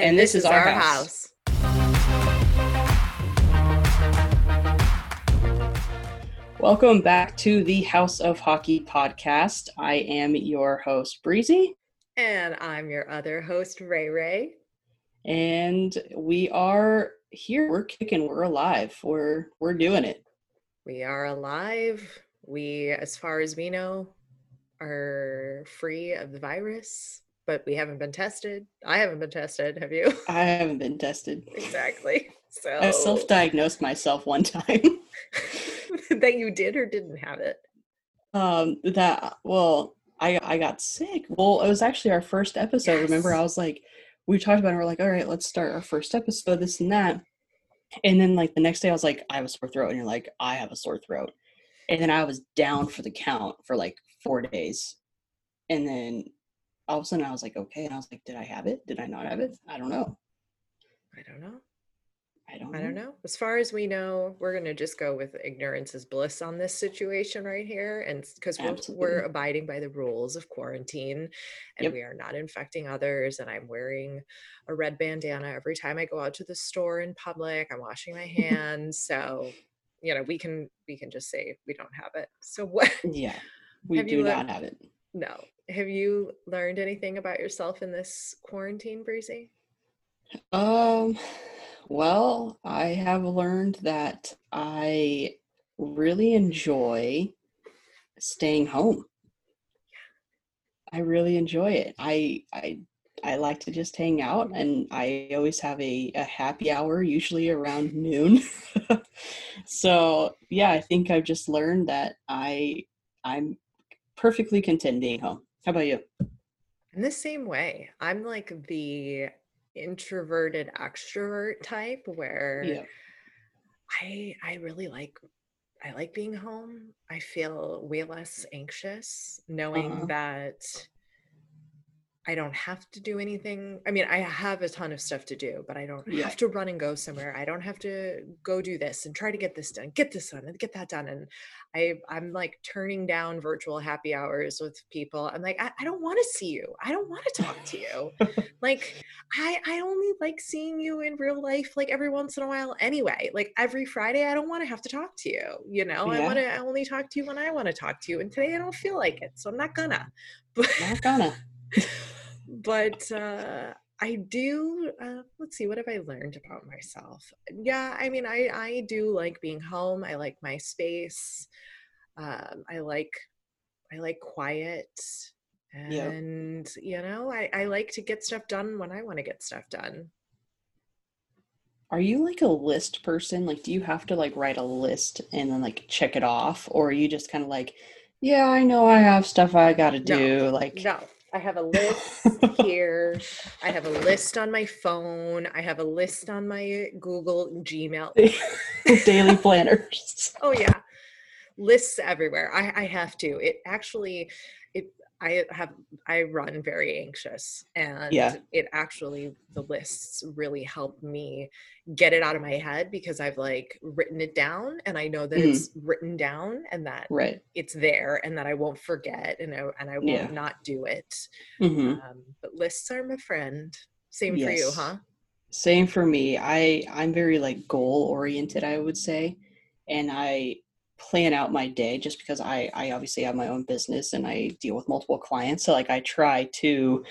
And, and this, this, is, our, house. house. Welcome back to the House of Hockey podcast. I am your host, Breezy. And I'm your other host, Ray Ray. And we are here. We're kicking. We're alive. We're we're doing it. We are alive. We, as far as we know, are free of the virus but we haven't been tested. I haven't been tested. Have you? I haven't been tested. exactly. So I self-diagnosed myself one time. that you did or didn't have it. Um. That well, I I got sick. Well, it was actually our first episode. Yes. Remember, I was like, we talked about it. We're like, all right, let's start our first episode. This and that. And then like the next day, I was like, I have a sore throat, and you're like, I have a sore throat. And then I was down for the count for like four days. And then all of a sudden I was like, okay. And I was like, did I have it? Did I not have it? I don't know. I don't know. I don't. Know. I don't know. As far as we know, we're gonna just go with ignorance is bliss on this situation right here, and because we're, we're, abiding by the rules of quarantine, and yep. we are not infecting others. And I'm wearing a red bandana every time I go out to the store in public. I'm washing my hands, so you know we can we can just say we don't have it. So what? Yeah, we do uh, not have it. No. Have you learned anything about yourself in this quarantine, Breezy? Um, well, I have learned that I really enjoy staying home. I really enjoy it. I I I like to just hang out and I always have a, a happy hour, usually around noon. so yeah, I think I've just learned that I I'm perfectly content being home. How about you? In the same way, I'm like the introverted extrovert type where yeah. I I really like I like being home. I feel way less anxious knowing uh-huh. that I don't have to do anything. I mean, I have a ton of stuff to do, but I don't yeah. have to run and go somewhere. I don't have to go do this and try to get this done, get this done, and get that done. And I, I'm like turning down virtual happy hours with people. I'm like, I, I don't want to see you. I don't want to talk to you. like, I, I only like seeing you in real life, like every once in a while. Anyway, like every Friday, I don't want to have to talk to you. You know, yeah. I want to only talk to you when I want to talk to you. And today I don't feel like it, so I'm not gonna. But not gonna but uh, I do. Uh, let's see. What have I learned about myself? Yeah, I mean, I I do like being home. I like my space. Um, I like I like quiet, and you know, I I like to get stuff done when I want to get stuff done. Are you like a list person? Like, do you have to like write a list and then like check it off, or are you just kind of like, yeah, I know I have stuff I got to do. No, like, no, I have a list here. I have a list on my phone. I have a list on my Google Gmail. Daily planners. oh yeah. Lists everywhere. I, I have to. It actually I have I run very anxious and yeah. it actually the lists really help me get it out of my head because I've like written it down and I know that mm-hmm. it's written down and that right. it's there and that I won't forget and I, and I will yeah. not do it. Mm-hmm. Um, but lists are my friend. Same yes. for you, huh? Same for me. I I'm very like goal oriented, I would say, and I plan out my day just because I, I obviously have my own business and I deal with multiple clients. So like I try to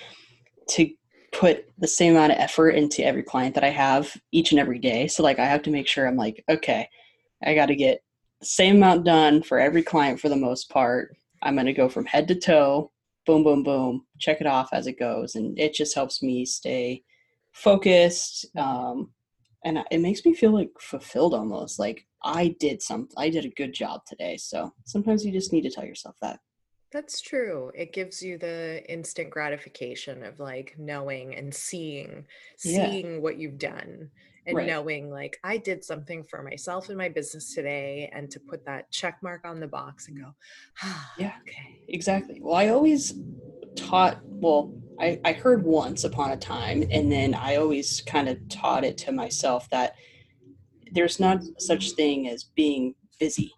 to put the same amount of effort into every client that I have each and every day. So like I have to make sure I'm like, okay, I got to get the same amount done for every client for the most part. I'm to go from head to toe, boom, boom, boom, check it off as it goes. And it just helps me stay focused. Um, and it makes me feel like fulfilled almost like I did some I did a good job today. So sometimes you just need to tell yourself that. That's true. It gives you the instant gratification of like knowing and seeing Yeah. seeing what you've done and Right. knowing like I did something for myself and my business today and to put that check mark on the box and go, ah, Yeah. okay. Exactly. Well, I always taught, well, I, I heard once upon a time, and then I always kind of taught it to myself that there's not such thing as being busy.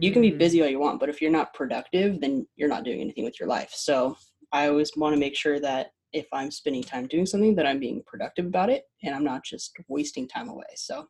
You can be Mm, busy all you want, but if you're not productive, then you're not doing anything with your life. So I always want to make sure that if I'm spending time doing something, that I'm being productive about it and I'm not just wasting time away. So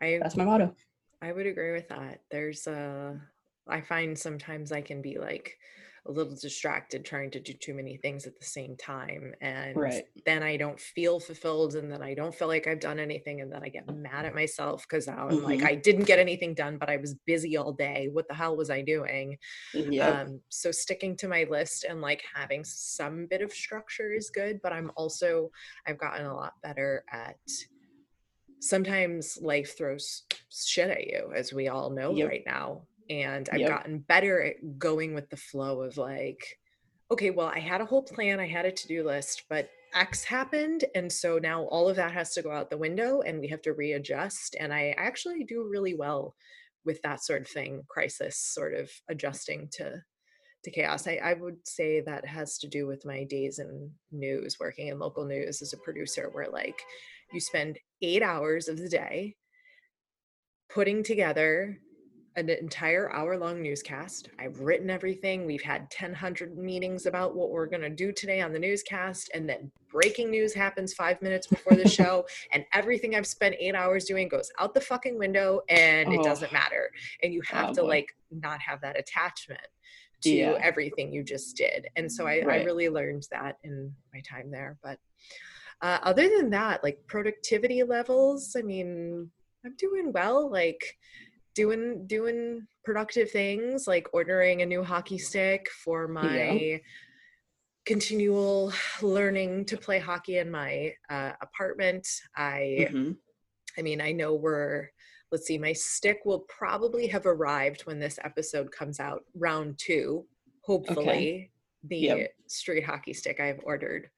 I that's my motto. I would agree with that. There's a I find sometimes I can be like a little distracted trying to do too many things at the same time and Right. then I don't feel fulfilled and then I don't feel like I've done anything and then I get mad at myself cuz I'm like hmm I didn't get anything done but I was busy all day. What the hell was I doing? Yep. Um so sticking to my list and like having some bit of structure is good, but I'm also I've gotten a lot better at sometimes life throws shit at you as we all know Yep. right now and i've Yep. gotten better at going with the flow of like okay well i had a whole plan i had a to-do list but x happened and so now all of that has to go out the window and we have to readjust and i actually do really well with that sort of thing crisis sort of adjusting to to chaos i, I would say that has to do with my days in news working in local news as a producer where like you spend eight hours of the day putting together an entire hour long newscast. I've written everything. We've had 1,000 meetings about what we're going to do today on the newscast. And then breaking news happens five minutes before the show. And everything I've spent eight hours doing goes out the fucking window and it Oh, doesn't matter. And you have oh to boy. like not have that attachment to Yeah. everything you just did. And so I, I really learned that in my time there. But uh, other than that, like productivity levels, I mean, I'm doing well. Like doing doing productive things, like ordering a new hockey stick for Yeah. my continual learning to play hockey in my uh, apartment. I hmm I mean, I know we're let's see, my stick will probably have arrived when this episode comes out, round two. Hopefully, the Yep. street hockey stick I've ordered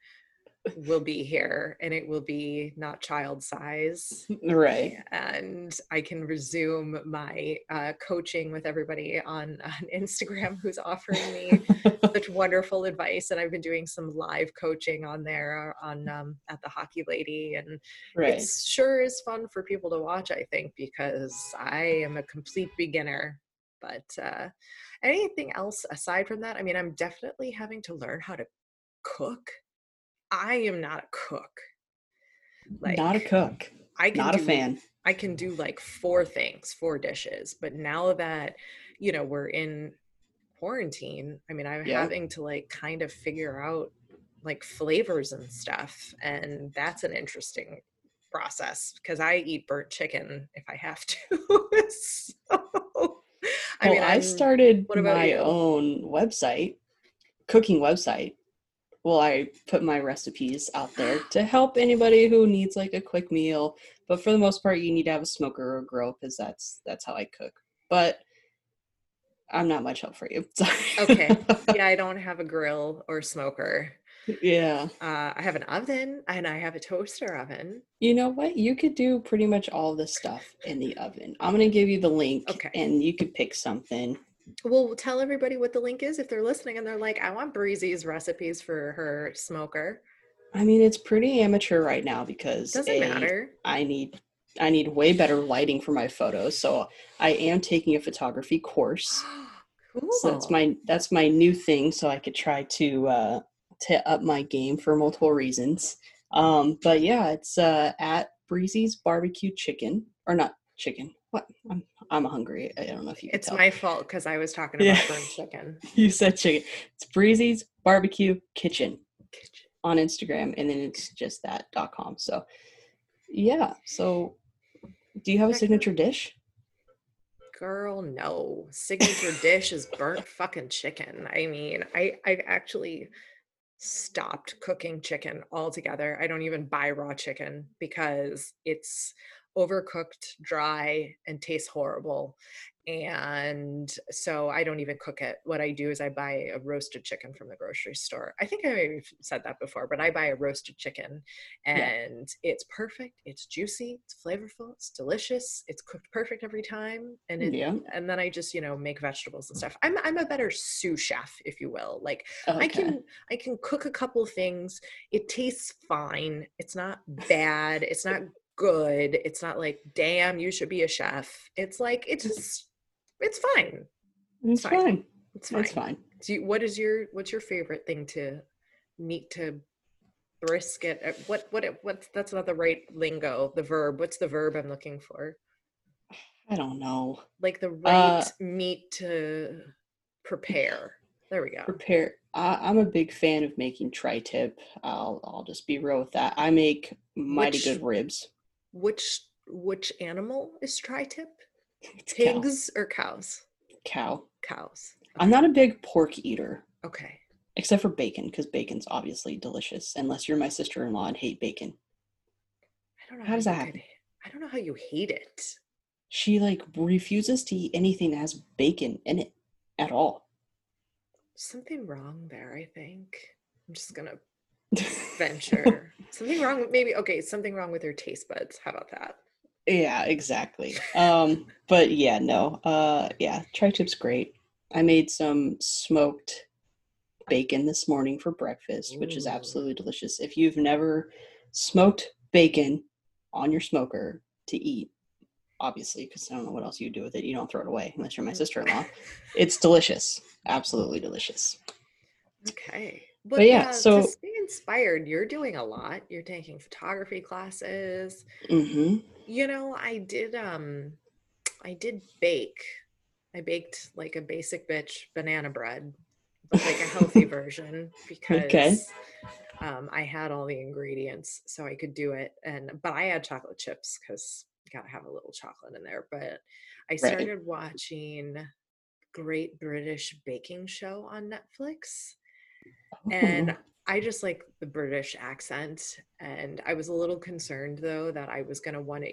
will be here and it will be not child size Right. and i can resume my uh, coaching with everybody on, on instagram who's offering me such wonderful advice and i've been doing some live coaching on there on um, at the hockey lady and right. it sure is fun for people to watch i think because i am a complete beginner but uh, anything else aside from that i mean i'm definitely having to learn how to cook i am not a cook like Not a cook. i can Not a fan. I can do like four things, four dishes. But now that, you know, we're in quarantine, I mean, I'm Yeah. having to like kind of figure out like flavors and stuff. And that's an interesting process because I eat burnt chicken if I have to. so, I well, mean, I I'm, started what about my you? own website, cooking website. Well, I put my recipes out there to help anybody who needs like a quick meal. But for the most part, you need to have a smoker or a grill because that's that's how I cook. But I'm not much help for you. Sorry. okay. Yeah, I don't have a grill or smoker. yeah. Uh, I have an oven and I have a toaster oven. You know what? You could do pretty much all this stuff in the oven. I'm gonna give you the link, Okay. and you could pick something. Well, tell everybody what the link is if they're listening and they're like, I want Breezy's recipes for her smoker. I mean, it's pretty amateur right now because Doesn't A, matter. I need I need way better lighting for my photos. So I am taking a photography course. cool. So that's my that's my new thing. So I could try to uh, to up my game for multiple reasons. Um, but yeah, it's uh, at Breezy's Barbecue Chicken or not chicken. What I'm I'm hungry. I don't know if you. It's tell. my fault because I was talking Yeah. about burnt chicken. you said chicken. It's Breezy's Barbecue Kitchen on Instagram, and then it's just that dot com. So yeah. So do you have a Check it out. signature dish? Girl, no. Signature dish is burnt fucking chicken. I mean, I I've actually stopped cooking chicken altogether. I don't even buy raw chicken because it's overcooked, dry, and tastes horrible. and so I don't even cook it. What I do is I buy a roasted chicken from the grocery store. I think I maybe said that before, but I buy a roasted chicken and yeah. it's perfect. It's juicy, it's flavorful, it's delicious, it's cooked perfect every time. And it, yeah. and then I just, you know, make vegetables and stuff. I'm I'm a better sous chef, if you will. Like okay. I can I can cook a couple things. It tastes fine. It's not bad. It's not good. It's not like, damn, you should be a chef. It's like it's just it's fine. It's, fine. fine. It's fine. It's fine. Do you, what is your what's your favorite thing to meat to brisket? Uh, what what what's that's not the right lingo. The verb. What's the verb I'm looking for? I don't know. Like the right uh, meat to prepare. There we go. Prepare. I, am a big fan of making tri-tip. I'll I'll just be real with that. I make mighty which, good ribs. Which which animal is tri-tip? Pigs cow. or cows? Cow. Cows. Okay. I'm not a big pork eater. Okay. Except for bacon, because bacon's obviously delicious. Unless you're my sister-in-law and hate bacon. I don't know. How, how does that happen? I don't know how you hate it. She like refuses to eat anything that has bacon in it at all. Something wrong there, I think. I'm just gonna venture. something wrong. With maybe okay. Something wrong with her taste buds. How about that? Yeah, exactly. Um, but yeah, no. Uh, yeah, tri-tip's great. I made some smoked bacon this morning for breakfast, Ooh. which is absolutely delicious. If you've never smoked bacon on your smoker to eat, obviously, because I don't know what else you do with it. You don't throw it away unless you're my sister-in-law. it's delicious, absolutely delicious. Okay. But, but yeah, uh, so inspired, you're doing a lot. You're taking photography classes. Mm-hmm. You know, I did um I did bake. I baked like a basic bitch banana bread, but like a healthy version because okay. um I had all the ingredients so I could do it. And but I had chocolate chips because you gotta have a little chocolate in there. But I started right. watching Great British Baking Show on Netflix. And I just like the British accent. And I was a little concerned though that I was going to want to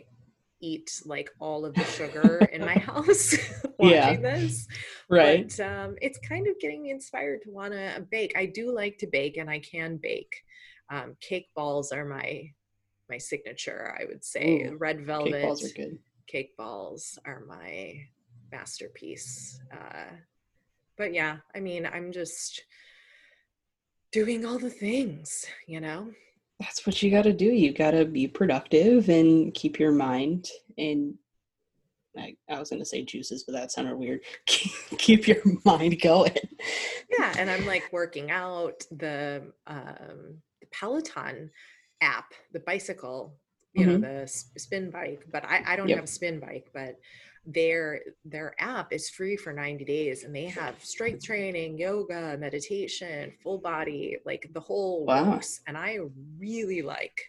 eat like all of the sugar in my house watching yeah. this. Right. But um, it's kind of getting me inspired to want to bake. I do like to bake and I can bake. Um, cake balls are my my signature, I would say. Ooh, Red velvet. Cake balls are good. Cake balls are my masterpiece. Uh, but yeah, I mean, I'm just doing all the things, you know? That's what you got to do. You got to be productive and keep your mind and I, I was going to say juices, but that sounded weird. keep your mind going. Yeah. And I'm like working out the, um, the Peloton app, the bicycle, you mm-hmm. know, the spin bike, but I, I don't yep. have a spin bike, but their their app is free for 90 days and they have strength training yoga meditation full body like the whole wow. works and i really like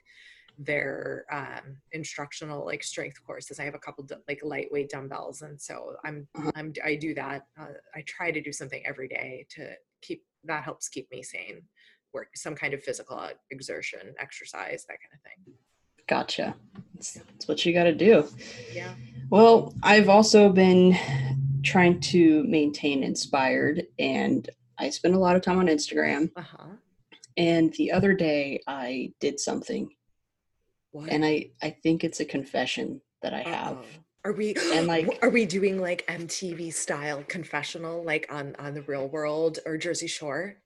their um, instructional like strength courses i have a couple like lightweight dumbbells and so i'm uh-huh. i'm i do that uh, i try to do something every day to keep that helps keep me sane work some kind of physical exertion exercise that kind of thing Gotcha. That's, that's what you got to do. Yeah. Well, I've also been trying to maintain inspired, and I spend a lot of time on Instagram. Uh-huh. And the other day, I did something, what? and I I think it's a confession that I have. Uh-oh. Are we and like are we doing like MTV style confessional like on on the Real World or Jersey Shore?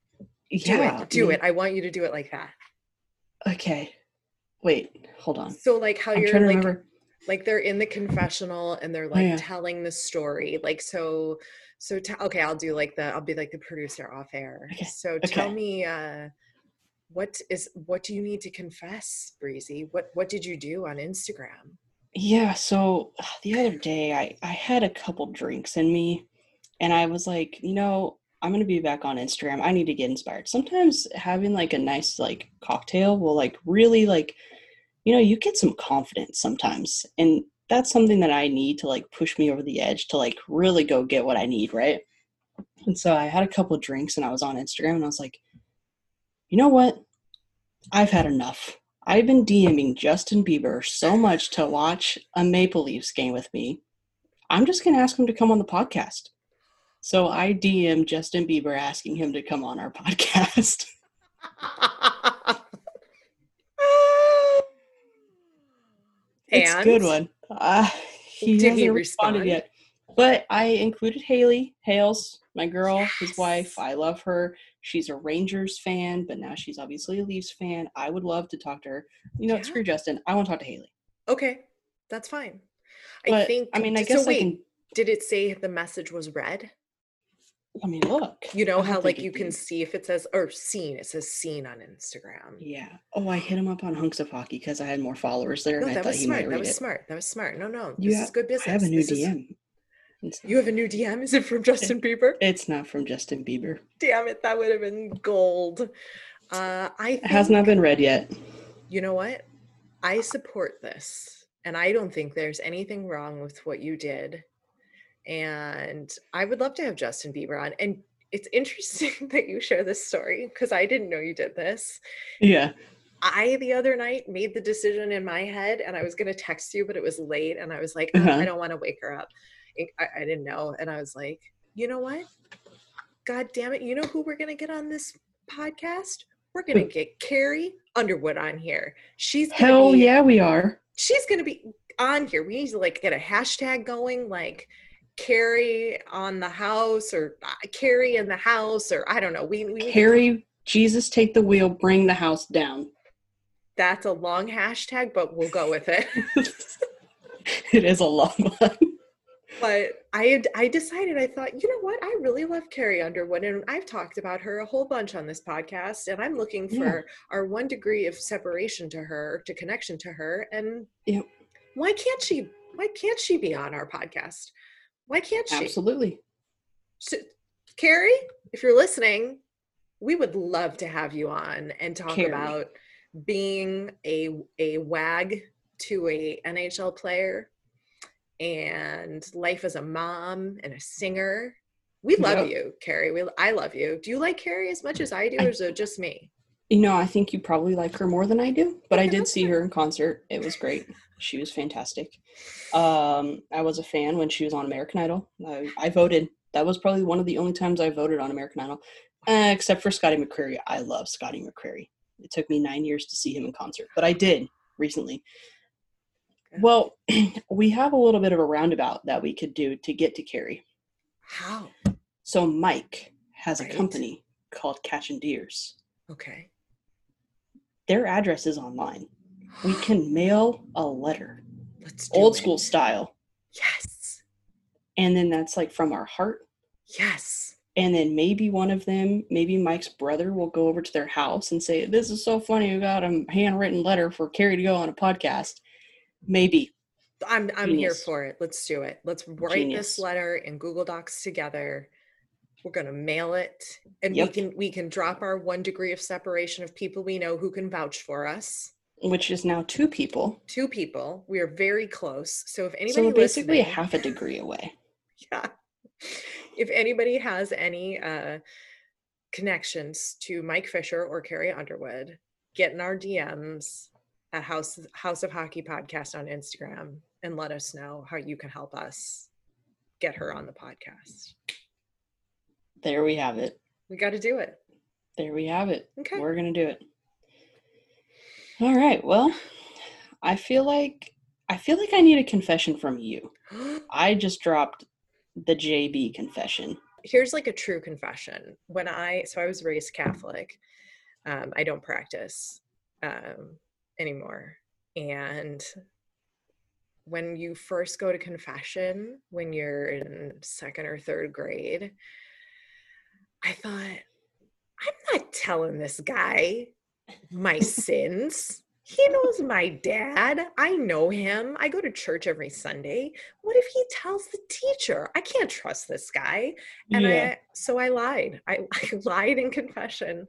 Yeah, do it. Do it. I want you to do it like that. Okay. Wait, hold on. So like how I'm you're like remember. like they're in the confessional and they're like oh, yeah. telling the story. Like so so t- okay, I'll do like the I'll be like the producer off air. Okay. So okay. tell me uh what is what do you need to confess, Breezy? What what did you do on Instagram? Yeah, so the other day I I had a couple drinks in me and I was like, you know, I'm gonna be back on Instagram. I need to get inspired. Sometimes having like a nice like cocktail will like really like, you know, you get some confidence sometimes, and that's something that I need to like push me over the edge to like really go get what I need, right? And so I had a couple drinks and I was on Instagram and I was like, you know what? I've had enough. I've been DMing Justin Bieber so much to watch a Maple Leafs game with me. I'm just to ask him to come on the podcast. So I DM Justin Bieber asking him to come on our podcast. it's a good one. Uh, he Did hasn't he responded yet. But I included Haley Hales, my girl, yes. his wife. I love her. She's a Rangers fan, but now she's obviously a Leafs fan. I would love to talk to her. You know, yeah. screw Justin. I want to talk to Haley. Okay, that's fine. But, I think. I mean, I guess so wait, I can. Did it say the message was read? I mean, look. You know how like you can see if it says or seen, it says seen on Instagram. Yeah. Oh, I hit him up on Hunks of Hockey because I had more followers there, no, and I thought he smart. might read That was it. smart. That was smart. No, no, this is good business. I have a new this DM. Is... You have a new DM? Is it from Justin Bieber? It's not from Justin Bieber. Damn it! That would have been gold. Uh, I think, it has not been read yet. You know what? I support this, and I don't think there's anything wrong with what you did. And I would love to have Justin Bieber on. And it's interesting that you share this story because I didn't know you did this. Yeah. I the other night made the decision in my head and I was going to text you, but it was late and I was like, oh, uh-huh. I don't want to wake her up. I, I didn't know. And I was like, you know what? God damn it. You know who we're going to get on this podcast? We're going to get Carrie Underwood on here. She's Hell be, yeah, we are. She's going to be on here. We need to like get a hashtag going like Carrie on the house or uh, Carrie in the house or I don't know. We, we Carrie, Jesus, take the wheel, bring the house down. That's a long hashtag, but we'll go with it. it is a long one. But I had, I decided I thought, you know what? I really love Carrie Underwood and I've talked about her a whole bunch on this podcast and I'm looking for yeah. our one degree of separation to her, to connection to her and why can't she why can't she be on our podcast? Why can't she? Absolutely. So, Carrie, if you're listening, we would love to have you on and talk Carrie. about being a a wag to a NHL player and life as a mom and a singer. We love yep. you, Carrie. We I love you. Do you like Carrie as much as I do, I, or is it just me? You know, I think you probably like her more than I do, but I did see her in concert. It was great. She was fantastic. Um, I was a fan when she was on American Idol. I, I voted. That was probably one of the only times I voted on American Idol, uh, except for Scotty McCreery. I love Scotty McCreery. It took me nine years to see him in concert, but I did recently. Well, we have a little bit of a roundabout that we could do to get to Carrie. How? So Mike has right. a company called Catch and Deers. Okay. Their address is online we can mail a letter. Let's old it. school style. Yes. And then that's like from our heart. Yes. And then maybe one of them, maybe Mike's brother will go over to their house and say, This is so funny. You got a handwritten letter for Carrie to go on a podcast. Maybe. I'm I'm Genius. here for it. Let's do it. Let's write Genius. this letter in Google Docs together. We're gonna mail it and yep. we can we can drop our one degree of separation of people we know who can vouch for us which is now two people. Two people. We are very close. So if anybody, so basically a half a degree away. Yeah. If anybody has any uh, connections to Mike Fisher or Carrie Underwood, get in our DMs at House House of Hockey podcast on Instagram and let us know how you can help us get her on the podcast. There we have it. We got to do it. There we have it. Okay. We're going to do it. All right. Well, I feel like I feel like I need a confession from you. I just dropped the JB confession. Here's like a true confession. When I so I was raised Catholic. Um, I don't practice um, anymore, and when you first go to confession when you're in second or third grade, I thought, I'm not telling this guy my sins. He knows my dad. I know him. I go to church every Sunday. What if he tells the teacher? I can't trust this guy. And yeah. I so I lied. I, I lied in confession.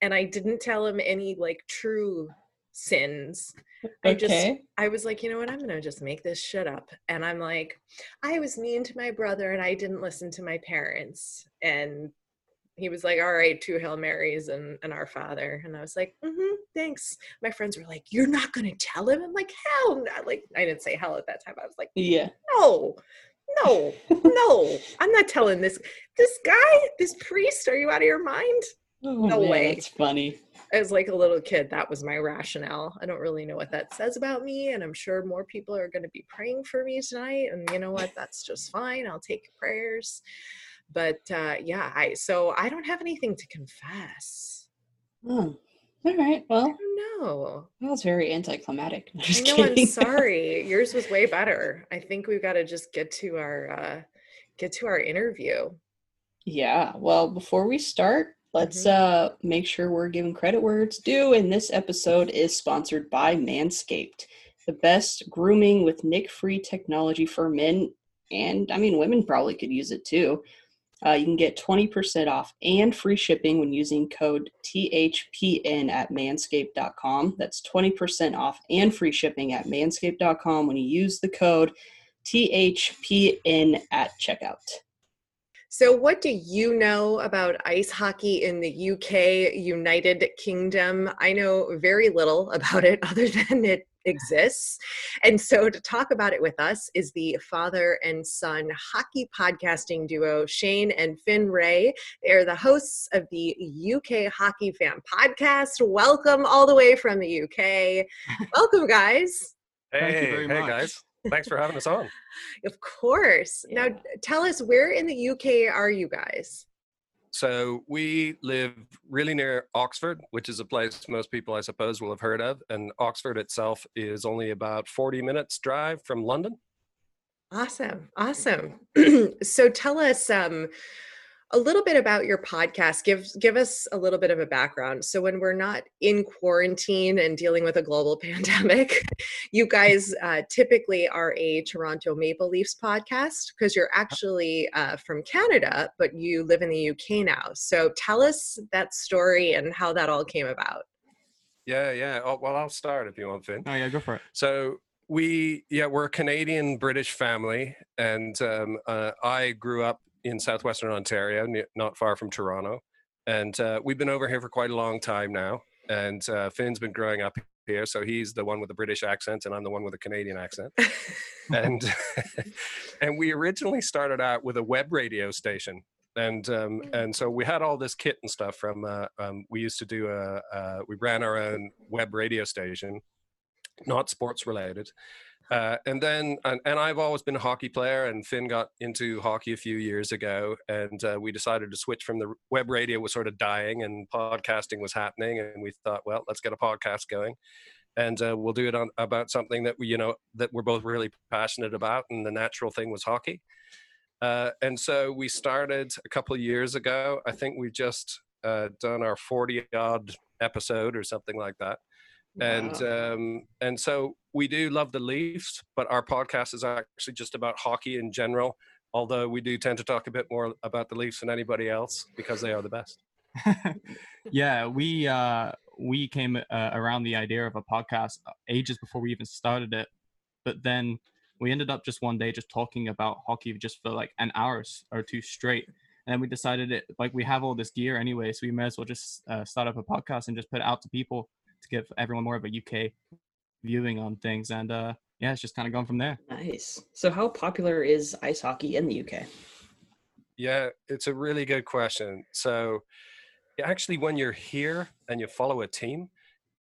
And I didn't tell him any like true sins. Okay. I just I was like, you know what, I'm gonna just make this shit up. And I'm like, I was mean to my brother and I didn't listen to my parents. And he was like, all right, two Hail Marys and, and our father. And I was like, mm-hmm, thanks. My friends were like, you're not going to tell him? I'm like, hell no. Like, I didn't say hell at that time. I was like, yeah, no, No, no, I'm not telling this. This guy, this priest, are you out of your mind? Oh, no man, way. It's funny. I was like a little kid, that was my rationale. I don't really know what that says about me, and I'm sure more people are going to be praying for me tonight. And you know what? That's just fine. I'll take prayers. But uh, yeah, I so I don't have anything to confess. Oh, all right. Well, no. That was very anticlimactic. I know. Kidding. I'm sorry. Yours was way better. I think we've got to just get to our uh, get to our interview. Yeah. Well, before we start, let's mm-hmm. uh, make sure we're giving credit where it's due. And this episode is sponsored by Manscaped, the best grooming with nick-free technology for men, and I mean women probably could use it too. Uh, you can get 20% off and free shipping when using code THPN at manscaped.com. That's 20% off and free shipping at manscaped.com when you use the code THPN at checkout. So, what do you know about ice hockey in the UK, United Kingdom? I know very little about it other than it exists. And so to talk about it with us is the father and son hockey podcasting duo, Shane and Finn Ray. They are the hosts of the UK Hockey Fan Podcast. Welcome all the way from the UK. Welcome, guys. Hey, hey, guys. Thanks for having us on. Of course. Yeah. Now, tell us where in the UK are you guys? So we live really near Oxford, which is a place most people, I suppose, will have heard of. And Oxford itself is only about 40 minutes drive from London. Awesome. Awesome. so tell us, um, a little bit about your podcast. Give give us a little bit of a background. So when we're not in quarantine and dealing with a global pandemic, you guys uh, typically are a Toronto Maple Leafs podcast because you're actually uh, from Canada, but you live in the UK now. So tell us that story and how that all came about. Yeah, yeah. Oh, well, I'll start if you want, Finn. Oh yeah, go for it. So we yeah we're a Canadian British family, and um, uh, I grew up in southwestern Ontario, not far from Toronto. And uh, we've been over here for quite a long time now. And uh, Finn's been growing up here, so he's the one with the British accent, and I'm the one with the Canadian accent. and and we originally started out with a web radio station, and um, mm. and so we had all this kit and stuff from. Uh, um, we used to do a uh, we ran our own web radio station, not sports related, uh, and then, and, and, I've always been a hockey player, and Finn got into hockey a few years ago, and uh, we decided to switch from the web radio was sort of dying, and podcasting was happening, and we thought, well, let's get a podcast going, and uh, we'll do it on about something that we, you know, that we're both really passionate about, and the natural thing was hockey, uh, and so we started a couple years ago. I think we've just uh, done our forty odd episode or something like that and wow. um, and so we do love the Leafs, but our podcast is actually just about hockey in general. Although we do tend to talk a bit more about the Leafs than anybody else because they are the best. yeah, we uh, we came uh, around the idea of a podcast ages before we even started it, but then we ended up just one day just talking about hockey just for like an hour or two straight. And then we decided it like we have all this gear anyway, so we may as well just uh, start up a podcast and just put it out to people to give everyone more of a UK viewing on things. And uh, yeah, it's just kind of gone from there. Nice. So, how popular is ice hockey in the UK? Yeah, it's a really good question. So, actually, when you're here and you follow a team,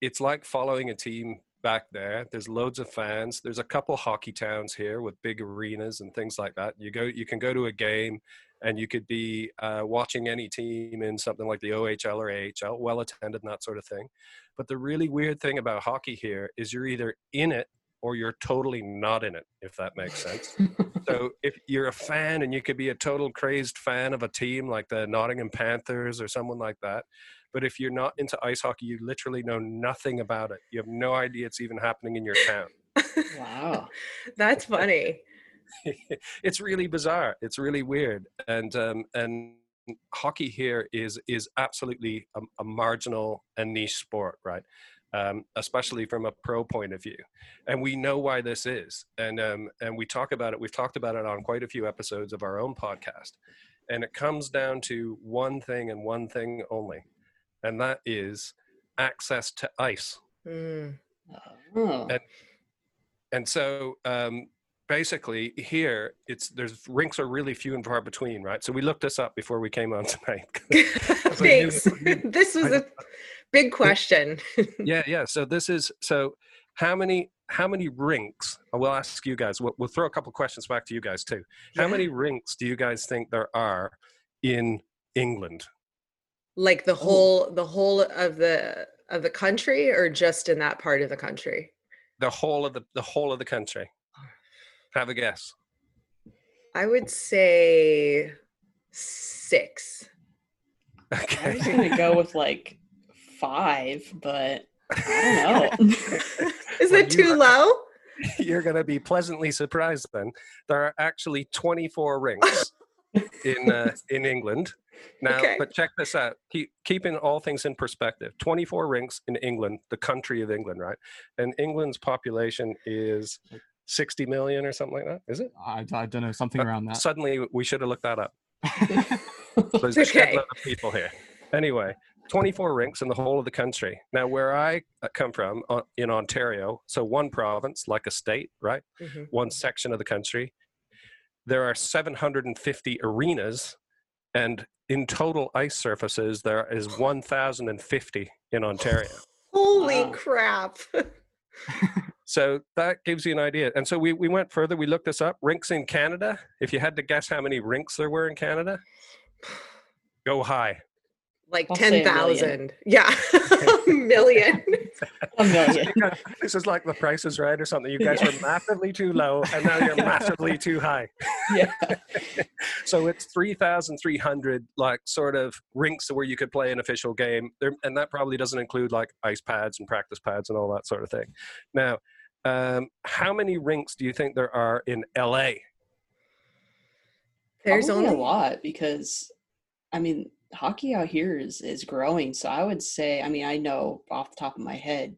it's like following a team back there. There's loads of fans. There's a couple hockey towns here with big arenas and things like that. You go, you can go to a game and you could be uh, watching any team in something like the OHL or AHL, well attended and that sort of thing. But the really weird thing about hockey here is you're either in it or you're totally not in it, if that makes sense. so if you're a fan and you could be a total crazed fan of a team like the Nottingham Panthers or someone like that, but if you're not into ice hockey, you literally know nothing about it. You have no idea it's even happening in your town. wow. That's funny. it's really bizarre. It's really weird. And um, and hockey here is is absolutely a, a marginal and niche sport, right? Um, especially from a pro point of view. And we know why this is. And um, and we talk about it. We've talked about it on quite a few episodes of our own podcast. And it comes down to one thing and one thing only, and that is access to ice. Mm. Oh. And, and so um, basically here it's there's rinks are really few and far between, right? So we looked this up before we came on tonight. Thanks. this was a big question. yeah, yeah. So this is so how many how many rinks? i will ask you guys. We'll, we'll throw a couple questions back to you guys too. How many rinks do you guys think there are in England? Like the oh. whole oh. the whole of the of the country, or just in that part of the country? The whole of the the whole of the country. Have a guess. I would say six. Okay. I was gonna go with like five, but I don't know. Is it too low? You're gonna be pleasantly surprised then. There are actually 24 rings in uh, in England. Now, okay. but check this out. Keep, keeping all things in perspective. 24 rinks in England, the country of England, right? And England's population is 60 million or something like that. Is it? I, I don't know, something uh, around that. Suddenly, we should have looked that up. There's okay. a lot of people here. Anyway, 24 rinks in the whole of the country. Now, where I uh, come from uh, in Ontario, so one province, like a state, right? Mm-hmm. One section of the country, there are 750 arenas, and in total ice surfaces, there is 1,050 in Ontario. Holy wow. crap. so that gives you an idea. And so we, we went further. We looked this up. Rinks in Canada. If you had to guess how many rinks there were in Canada, go high. Like 10,000. Yeah. a million. a million. this is like the price is right or something. You guys yeah. were massively too low and now you're massively too high. Yeah. so it's 3,300 like sort of rinks where you could play an official game. There, and that probably doesn't include like ice pads and practice pads and all that sort of thing. Now, um, how many rinks do you think there are in LA? There's Probably only a lot because, I mean, hockey out here is is growing. So I would say, I mean, I know off the top of my head,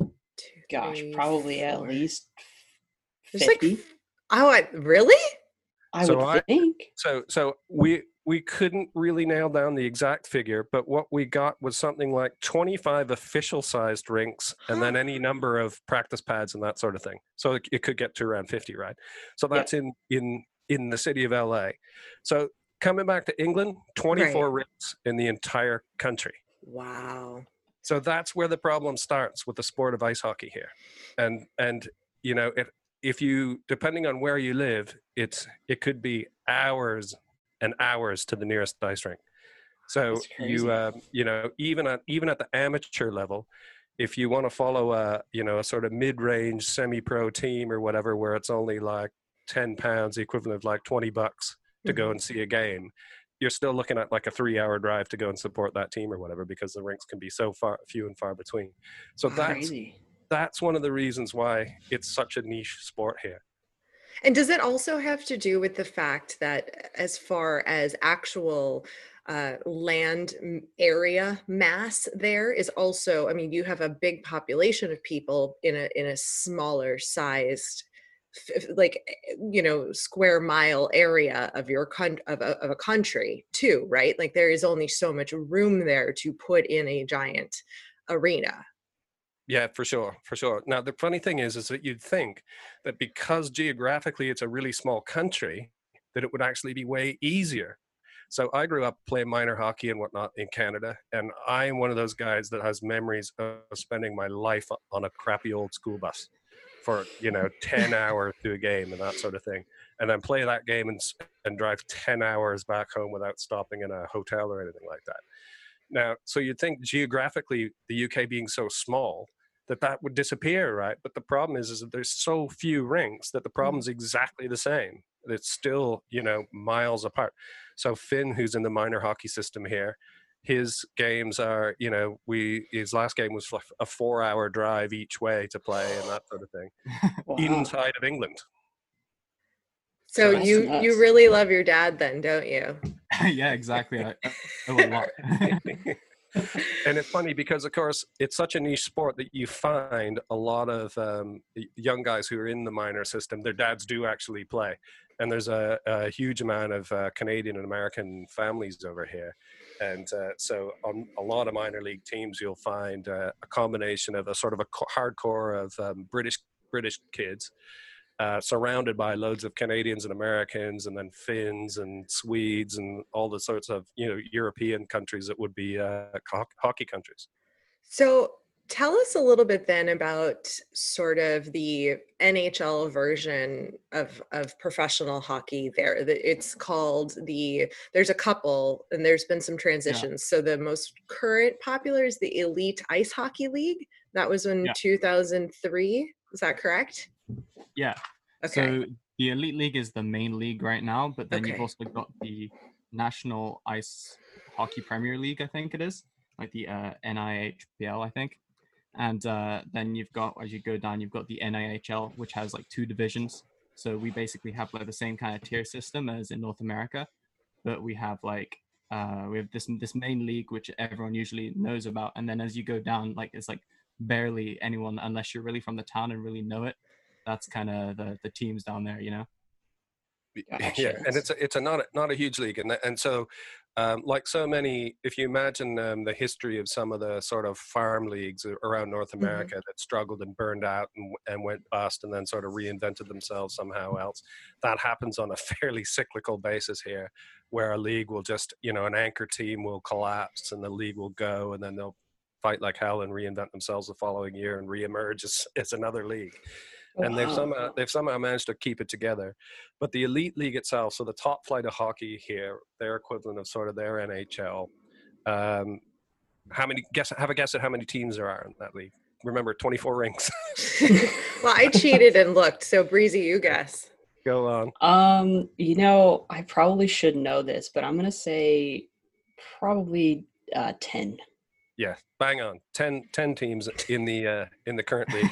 Two, gosh, three, probably four. at least fifty. Like, oh, I, really? I so would I, think. So, so we we couldn't really nail down the exact figure, but what we got was something like 25 official sized rinks and then any number of practice pads and that sort of thing. So it, it could get to around 50, right? So that's yeah. in in in the city of LA. So coming back to England, 24 right. rinks in the entire country. Wow. So that's where the problem starts with the sport of ice hockey here. And and you know, if if you depending on where you live, it's it could be hours and hours to the nearest ice rink. So you uh, you know, even at even at the amateur level, if you want to follow a you know a sort of mid-range semi-pro team or whatever where it's only like 10 pounds equivalent of like 20 bucks to go mm-hmm. and see a game you're still looking at like a three hour drive to go and support that team or whatever because the rinks can be so far few and far between so that's Crazy. that's one of the reasons why it's such a niche sport here and does it also have to do with the fact that as far as actual uh, land area mass there is also i mean you have a big population of people in a in a smaller sized like eh, you know square mile area of your con- of, a, of a country too right? Like there is only so much room there to put in a giant arena. Yeah for sure for sure. Now the funny thing is is that you'd think that because geographically it's a really small country that it would actually be way easier. So I grew up playing minor hockey and whatnot in Canada, and I am one of those guys that has memories of spending my life on a crappy old school bus for you know 10 hours to a game and that sort of thing and then play that game and, and drive 10 hours back home without stopping in a hotel or anything like that. Now so you'd think geographically the uk being so small that that would disappear right? But the problem is is that there's so few rinks that the mm-hmm. problem's exactly the same. It's still you know miles apart. So finn who's in the minor hockey system here his games are, you know, we his last game was a four hour drive each way to play and that sort of thing wow. inside of England. So, so you nuts. you really love your dad then, don't you? yeah, exactly. I, I a lot. and it's funny because, of course, it's such a niche sport that you find a lot of um, young guys who are in the minor system. Their dads do actually play, and there's a, a huge amount of uh, Canadian and American families over here and uh, so on a lot of minor league teams, you'll find uh, a combination of a sort of a hardcore of um, British British kids, uh, surrounded by loads of Canadians and Americans, and then Finns and Swedes and all the sorts of you know European countries that would be uh, hockey countries. So tell us a little bit then about sort of the NHL version of of professional hockey. There, it's called the. There's a couple, and there's been some transitions. Yeah. So the most current popular is the Elite Ice Hockey League. That was in yeah. 2003. Is that correct? Yeah. Okay. So the Elite League is the main league right now, but then okay. you've also got the National Ice Hockey Premier League, I think it is, like the uh, NIHPL, I think. And uh, then you've got, as you go down, you've got the NIHL, which has like two divisions. So we basically have like the same kind of tier system as in North America, but we have like uh, we have this this main league which everyone usually knows about, and then as you go down, like it's like barely anyone unless you're really from the town and really know it that's kind of the the teams down there, you know. Yeah, and it's a, it's a not a, not a huge league, and and so um, like so many, if you imagine um, the history of some of the sort of farm leagues around North mm-hmm. America mm-hmm. that struggled and burned out and, and went bust and then sort of reinvented themselves somehow else, that happens on a fairly cyclical basis here, where a league will just, you know, an anchor team will collapse and the league will go and then they'll fight like hell and reinvent themselves the following year and reemerge as, as another league and they've somehow they've somehow managed to keep it together. But the elite league itself, so the top flight of hockey here, their equivalent of sort of their NHL. Um, how many guess have a guess at how many teams there are in that league? Remember, twenty four rings. well, I cheated and looked. So breezy, you guess. Go on. Um, you know, I probably should know this, but I'm gonna say probably uh, ten. Yeah, bang on. 10, 10 teams in the uh, in the current league.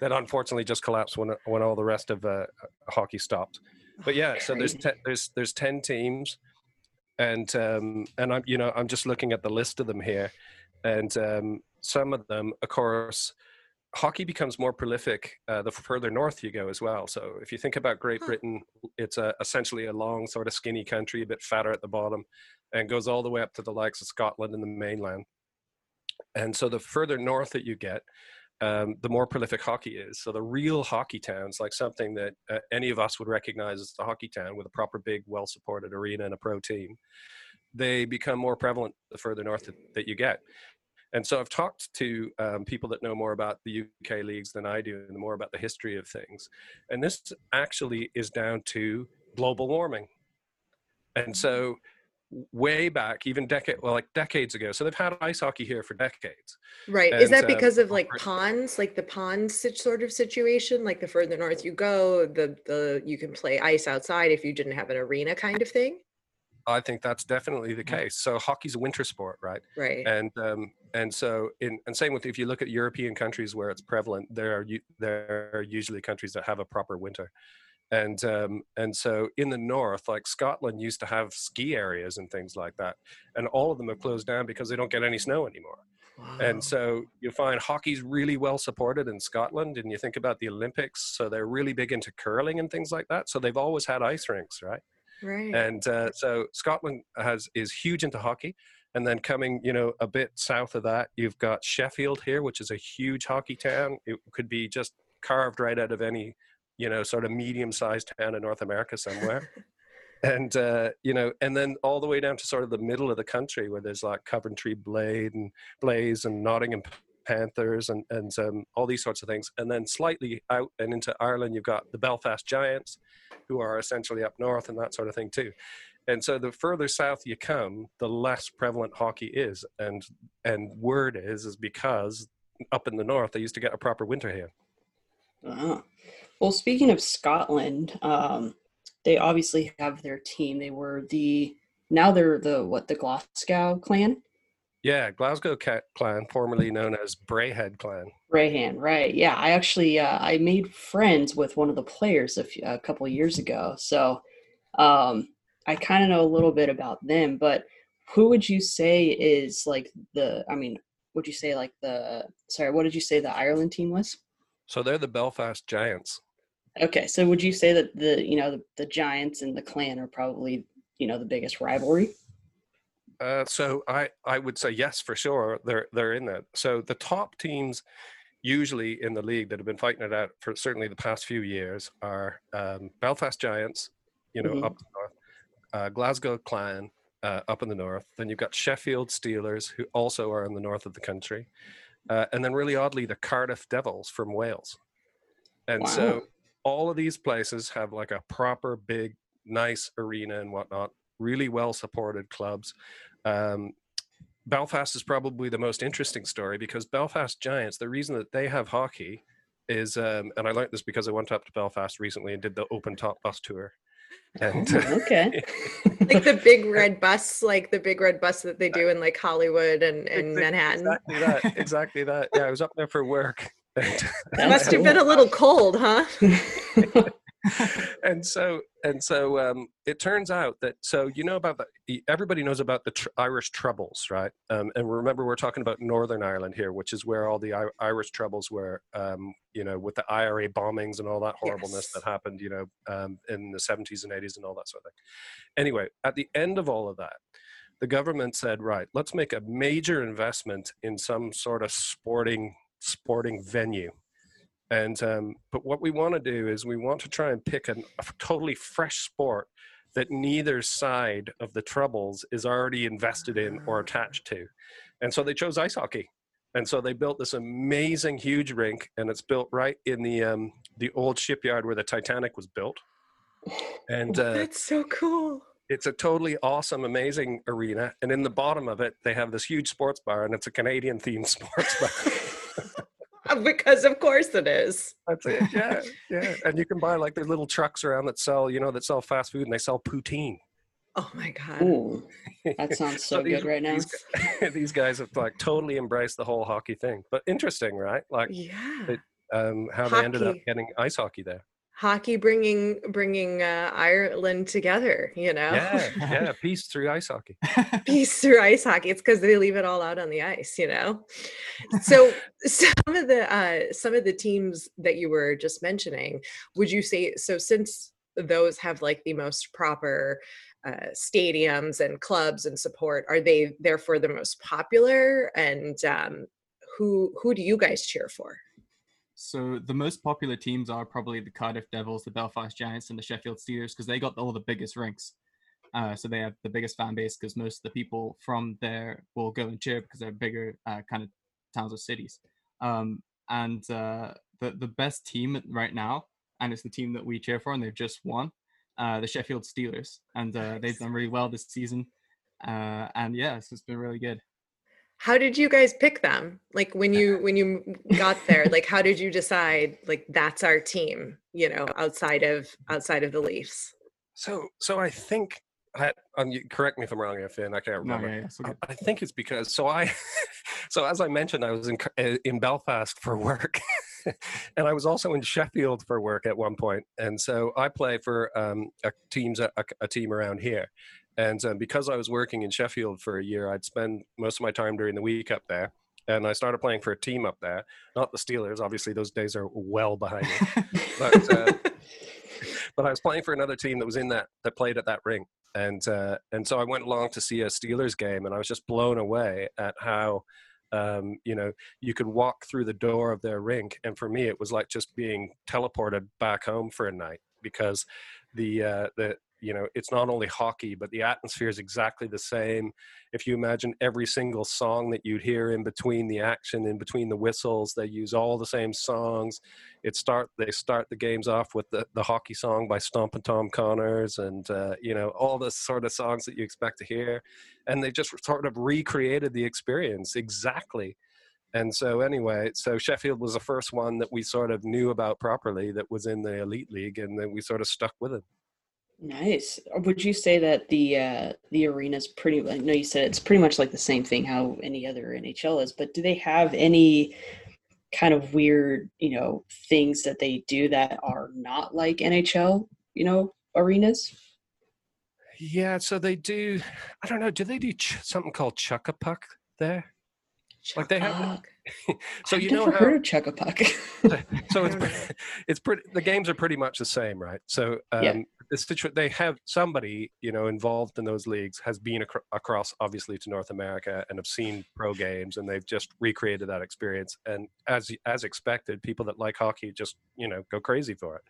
That unfortunately just collapsed when when all the rest of uh, hockey stopped. But yeah, so there's ten, there's there's ten teams, and um, and I'm you know I'm just looking at the list of them here, and um, some of them, of course, hockey becomes more prolific uh, the further north you go as well. So if you think about Great Britain, it's a, essentially a long, sort of skinny country, a bit fatter at the bottom, and goes all the way up to the likes of Scotland and the mainland. And so the further north that you get, um, the more prolific hockey is. So the real hockey towns, like something that uh, any of us would recognize as the hockey town with a proper big, well-supported arena and a pro team, they become more prevalent the further north that, you get. And so I've talked to um, people that know more about the UK leagues than I do, and more about the history of things. And this actually is down to global warming. And so way back, even decade, well, like decades ago. So they've had ice hockey here for decades. Right. And, Is that uh, because uh, of like ponds, like the pond sort of situation? Like the further north you go, the the you can play ice outside if you didn't have an arena kind of thing. I think that's definitely the case. So hockey's a winter sport, right? Right. And um, and so in and same with if you look at European countries where it's prevalent, there are there are usually countries that have a proper winter and um, and so in the north like scotland used to have ski areas and things like that and all of them have closed down because they don't get any snow anymore. Wow. and so you find hockey's really well supported in scotland and you think about the olympics so they're really big into curling and things like that so they've always had ice rinks right? Right. And uh, so scotland has is huge into hockey and then coming you know a bit south of that you've got sheffield here which is a huge hockey town. It could be just carved right out of any you know, sort of medium-sized town in North America somewhere. and uh, you know, and then all the way down to sort of the middle of the country where there's like Coventry Blade and Blaze and Nottingham Panthers and and um, all these sorts of things. And then slightly out and into Ireland, you've got the Belfast Giants, who are essentially up north and that sort of thing too. And so the further south you come, the less prevalent hockey is. And and word is is because up in the north they used to get a proper winter here. Uh-huh. Well, speaking of Scotland, um, they obviously have their team. They were the now they're the what the Glasgow clan. Yeah, Glasgow clan, formerly known as Braehead clan. Braehead, right? Yeah, I actually uh, I made friends with one of the players a, few, a couple years ago, so um, I kind of know a little bit about them. But who would you say is like the? I mean, would you say like the? Sorry, what did you say the Ireland team was? So they're the Belfast Giants. Okay, so would you say that the you know the, the Giants and the Clan are probably you know the biggest rivalry? Uh, so I I would say yes for sure they're they're in that. So the top teams usually in the league that have been fighting it out for certainly the past few years are um, Belfast Giants, you know, mm-hmm. up north, uh, Glasgow Clan uh, up in the north. Then you've got Sheffield Steelers, who also are in the north of the country, uh, and then really oddly the Cardiff Devils from Wales. And wow. so all of these places have like a proper big, nice arena and whatnot. Really well supported clubs. Um, Belfast is probably the most interesting story because Belfast Giants, the reason that they have hockey is, um, and I learned this because I went up to Belfast recently and did the open top bus tour. And oh, okay, like the big red bus, like the big red bus that they do in like Hollywood and, and Manhattan. Exactly that. Exactly that. Yeah, I was up there for work. it must have been a little cold, huh? and so and so um, it turns out that so you know about the everybody knows about the tr- Irish Troubles, right? Um, and remember, we're talking about Northern Ireland here, which is where all the I- Irish Troubles were. Um, you know, with the IRA bombings and all that horribleness yes. that happened, you know, um, in the 70s and 80s and all that sort of thing. Anyway, at the end of all of that, the government said, right, let's make a major investment in some sort of sporting sporting venue and um, but what we want to do is we want to try and pick an, a totally fresh sport that neither side of the troubles is already invested in or attached to. And so they chose ice hockey. And so they built this amazing huge rink, and it's built right in the um, the old shipyard where the Titanic was built. And uh, that's so cool. It's a totally awesome, amazing arena. And in the bottom of it, they have this huge sports bar, and it's a Canadian themed sports bar. because of course it is. That's it. Yeah, yeah. And you can buy like their little trucks around that sell, you know, that sell fast food and they sell poutine. Oh my god. Ooh, that sounds so, so these, good right now. These, these, guys have like totally embraced the whole hockey thing. But interesting, right? Like, yeah, it, um, how hockey. they ended up getting ice hockey there hockey bringing bringing uh, Ireland together. You know, yeah, yeah, peace through ice hockey. peace through ice hockey. It's because they leave it all out on the ice. You know, so some of the uh, some of the teams that you were just mentioning, would you say so? Since those have like the most proper uh, stadiums and clubs and support, are they therefore the most popular? And um, who who do you guys cheer for? So the most popular teams are probably the Cardiff Devils, the Belfast Giants, and the Sheffield Steelers because they got all the biggest rinks. Uh, so they have the biggest fan base because most of the people from there will go and cheer because they're bigger uh, kind of towns or cities. Um, and uh, the the best team right now, and it's the team that we cheer for, and they've just won, uh, the Sheffield Steelers, and uh, they've done really well this season. Uh, and yeah, so it's been really good how did you guys pick them like when you when you got there like how did you decide like that's our team you know outside of outside of the leafs so so i think I, um, correct me if I'm wrong, Finn. I can't remember. No, yeah, yeah, I, I, think it's because so I, so as I mentioned, I was in uh, in Belfast for work, and I was also in Sheffield for work at one point. And so I play for um, a teams a, a team around here, and um, because I was working in Sheffield for a year, I'd spend most of my time during the week up there. And I started playing for a team up there, not the Steelers. Obviously, those days are well behind me. but, uh, but I was playing for another team that was in that that played at that rink, and uh, and so I went along to see a Steelers game, and I was just blown away at how um, you know you could walk through the door of their rink, and for me, it was like just being teleported back home for a night because the uh, the you know it's not only hockey but the atmosphere is exactly the same. If you imagine every single song that you'd hear in between the action in between the whistles they use all the same songs. It start they start the games off with the, the hockey song by stompin' tom connors and uh, you know all the sort of songs that you expect to hear. And they just sort of recreated the experience exactly. And so anyway so sheffield was the first one that we sort of knew about properly that was in the elite league and then we sort of stuck with it Nice. Would you say that the uh, the arena is pretty? I know you said it's pretty much like the same thing how any other NHL is, but do they have any kind of weird, you know, things that they do that are not like NHL, you know, arenas? Yeah, so they do. I don't know. Do they do ch- something called chuck a puck there? Chuck like they have. so I've you know how, heard of chuck a puck. so it's it's pretty. The games are pretty much the same, right? So um, yeah. The they have somebody you know involved in those leagues has been ac- across obviously to North America and have seen pro games and they've just recreated that experience. And as as expected, people that like hockey just you know go crazy for it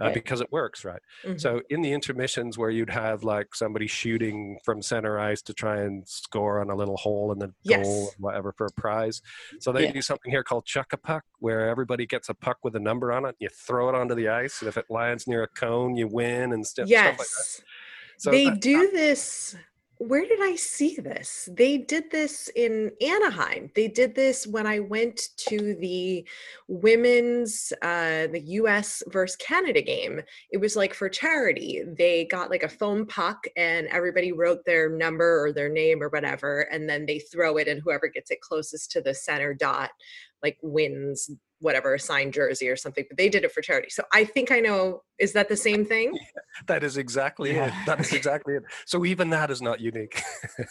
uh, right. because it works, right? Mm-hmm. So in the intermissions where you'd have like somebody shooting from center ice to try and score on a little hole in the yes. goal, whatever, for a prize. So they yeah. do something here called chuck a puck, where everybody gets a puck with a number on it. and You throw it onto the ice, and if it lands near a cone, you win and st- yes. stuff like that. So they that, do this where did I see this? They did this in Anaheim. They did this when I went to the women's, uh, the US versus Canada game. It was like for charity. They got like a foam puck and everybody wrote their number or their name or whatever. And then they throw it, and whoever gets it closest to the center dot like wins whatever signed jersey or something but they did it for charity. So i think i know is that the same thing? That is exactly yeah. it. That is exactly it. So even that is not unique.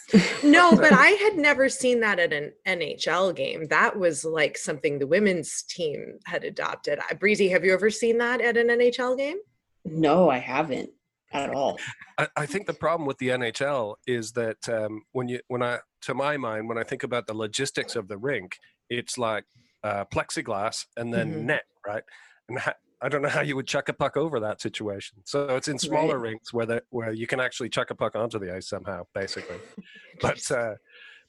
No but i had never seen that at an nhl game. That was like something the women's team had adopted. Breezy have you ever seen that at an nhl game? No i haven't at all. I, I think the problem with the nhl is that um, when you when i to my mind when i think about the logistics of the rink it's like uh, plexiglass and then mm-hmm. net, right? And ha- I don't know how you would chuck a puck over that situation. So it's in smaller right. rinks where the, where you can actually chuck a puck onto the ice somehow, basically. but uh,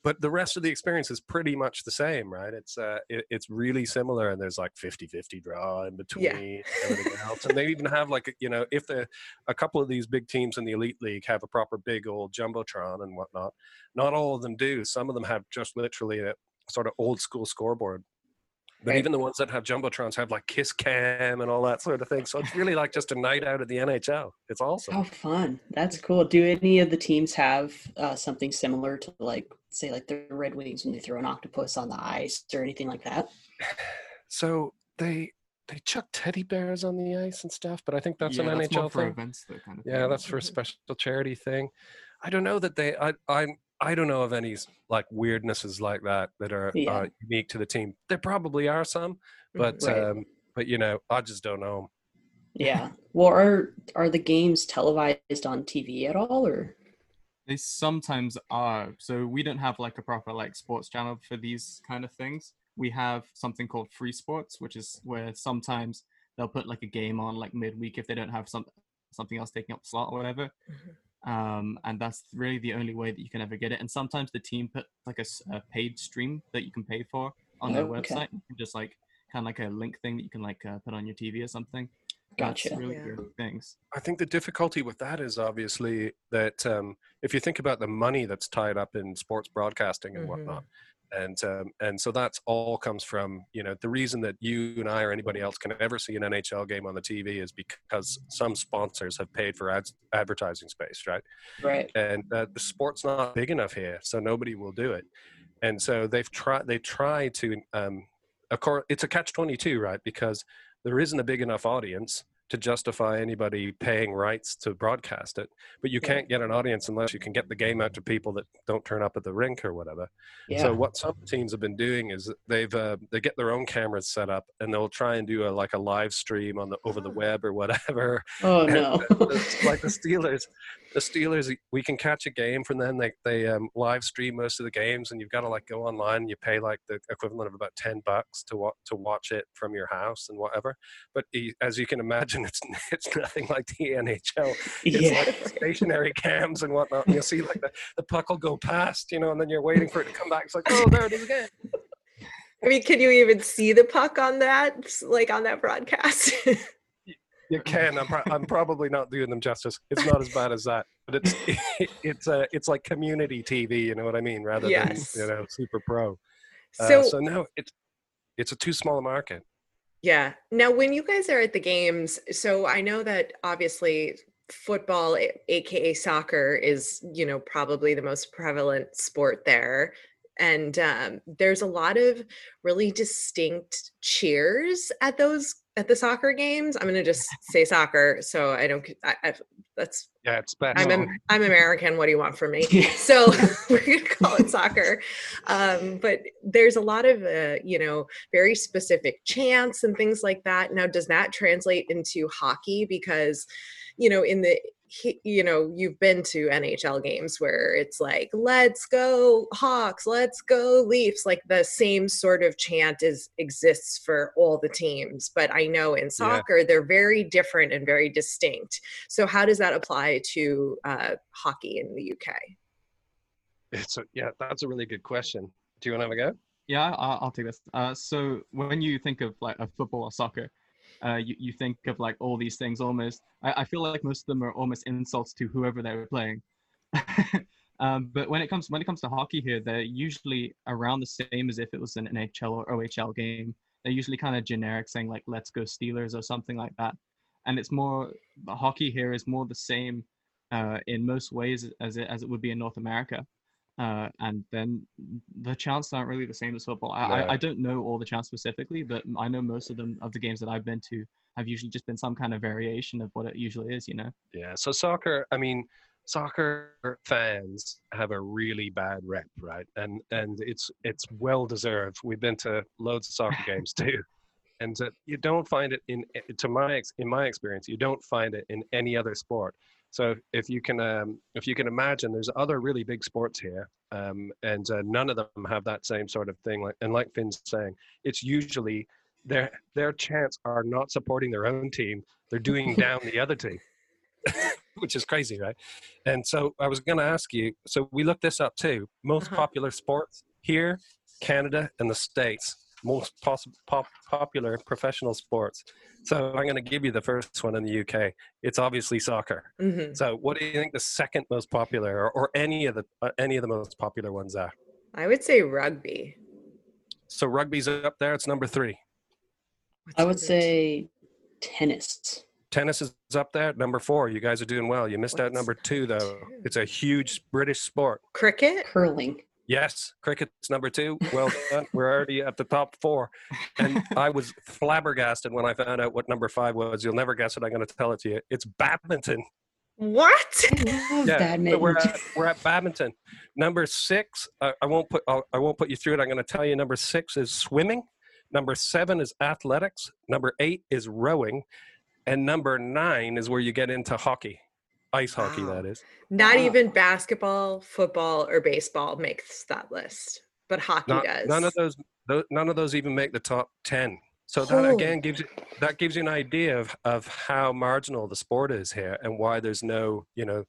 but the rest of the experience is pretty much the same, right? It's uh, it, it's really similar, and there's like 50-50 draw in between yeah. everything else. And they even have like you know if the a couple of these big teams in the elite league have a proper big old jumbotron and whatnot, not all of them do. Some of them have just literally a sort of old school scoreboard but right. even the ones that have jumbotrons have like kiss cam and all that sort of thing. So it's really like just a night out at the NHL. It's awesome. Oh, fun! That's cool. Do any of the teams have uh, something similar to like, say, like the Red Wings when they throw an octopus on the ice or anything like that? So they they chuck teddy bears on the ice and stuff, but I think that's yeah, an that's NHL thing. Events, kind of yeah, thing. that's for a special charity thing. I don't know that they. I I'm I don't know of any like weirdnesses like that that are yeah. uh, unique to the team. There probably are some, mm-hmm, but right. um, but you know, I just don't know. Yeah. Well, are are the games televised on TV at all, or? They sometimes are. So we don't have like a proper like sports channel for these kind of things. We have something called Free Sports, which is where sometimes they'll put like a game on like midweek if they don't have some something else taking up slot or whatever. Mm-hmm um, and that's really the only way that you can ever get it. And sometimes the team put like a, a paid stream that you can pay for on their okay. website, just like kind of like a link thing that you can like uh, put on your TV or something. Gotcha. That's really yeah. good things. I think the difficulty with that is obviously that um, if you think about the money that's tied up in sports broadcasting and mm-hmm. whatnot, and um, and so that's all comes from you know the reason that you and I or anybody else can ever see an NHL game on the TV is because some sponsors have paid for ads, advertising space, right? Right. And uh, the sport's not big enough here, so nobody will do it. And so they've tried. They try to. Um, of course, it's a catch twenty two, right? Because there isn't a big enough audience to justify anybody paying rights to broadcast it. But you can't get an audience unless you can get the game out to people that don't turn up at the rink or whatever. Yeah. So what some teams have been doing is they've uh, they get their own cameras set up and they'll try and do a like a live stream on the over the web or whatever. Oh no! like the Steelers, the Steelers, we can catch a game from them. They they um, live stream most of the games, and you've got to like go online. and You pay like the equivalent of about ten bucks to watch to watch it from your house and whatever. But as you can imagine, it's it's nothing like the NHL. It's yeah. like stationary cams and whatnot. And you'll see like the, the puck will go past, you know, and then you're waiting for it to come back. It's like, oh, there it is again. I mean, can you even see the puck on that, like on that broadcast? you can. I'm, pro- I'm probably not doing them justice. It's not as bad as that, but it's it, it's uh, it's like community TV. You know what I mean? Rather yes. than you know super pro. Uh, so so no, it's it's a too small a market. Yeah. Now, when you guys are at the games, so I know that obviously football, aka soccer, is you know probably the most prevalent sport there and um, there's a lot of really distinct cheers at those at the soccer games. I'm gonna just say soccer, so I don't. I, I that's yeah, it's bad. I'm I'm American. What do you want from me? so we're gonna call it soccer. Um, but there's a lot of uh, you know very specific chants and things like that. Now, does that translate into hockey? Because you know in the you know you've been to nhl games where it's like let's go hawks let's go leafs like the same sort of chant is exists for all the teams but i know in soccer yeah. they're very different and very distinct. So how does that apply to uh, hockey in the uk it's a, yeah that's a really good question. Do you want to have a go? Yeah i'll, I'll take this. Uh, so when you think of like a football or soccer uh, you, you think of like all these things almost. I, I feel like most of them are almost insults to whoever they were playing. Um, but when it comes when it comes to hockey here they're usually around the same as if it was an nhl or ohl game. They're usually kind of generic saying like let's go steelers or something like that. And it's more the hockey here is more the same uh, in most ways as it, as it would be in north america uh, and then the chants aren't really the same as football. I, I, I, don't know all the chants specifically, but I know most of them of the games that I've been to have usually just been some kind of variation of what it usually is, you know? Yeah. So soccer, I mean, soccer fans have a really bad rep, right? And and it's it's well deserved. We've been to loads of soccer games too, and uh, you don't find it in to my in my experience, you don't find it in any other sport. So if you can, um, if you can imagine, there's other really big sports here, um, and uh, none of them have that same sort of thing. Like, and like Finn's saying, it's usually their their chants are not supporting their own team; they're doing down the other team, which is crazy, right? And so I was going to ask you. So we looked this up too. Most uh-huh. popular sports here, Canada, and the states most poss- pop- popular professional sports. So I'm going to give you the first one in the UK. It's obviously soccer. Mm-hmm. So what do you think the second most popular, or, or any of the uh, any of the most popular ones are? I would say rugby. So rugby's up there. It's number three. What's I would say tennis. Tennis is up there. Number four. You guys are doing well. You missed What's out number two though. Two? It's a huge British sport. Cricket. Curling. Yes, cricket's number two. Well done. We're already at the top four. And I was flabbergasted when I found out what number five was. You'll never guess it. I'm going to tell it to you. It's badminton. What? yeah, badminton. we're at, we're at badminton. Number six. Uh, I won't put. I'll, I won't put you through it. I'm going to tell you. Number six is swimming. Number seven is athletics. Number eight is rowing, and number nine is where you get into hockey ice hockey wow. that is not wow. even basketball football or baseball makes that list but hockey not, does none of those, those, none of those even make the top 10 so that oh. again gives you that gives you an idea of of how marginal the sport is here and why there's no you know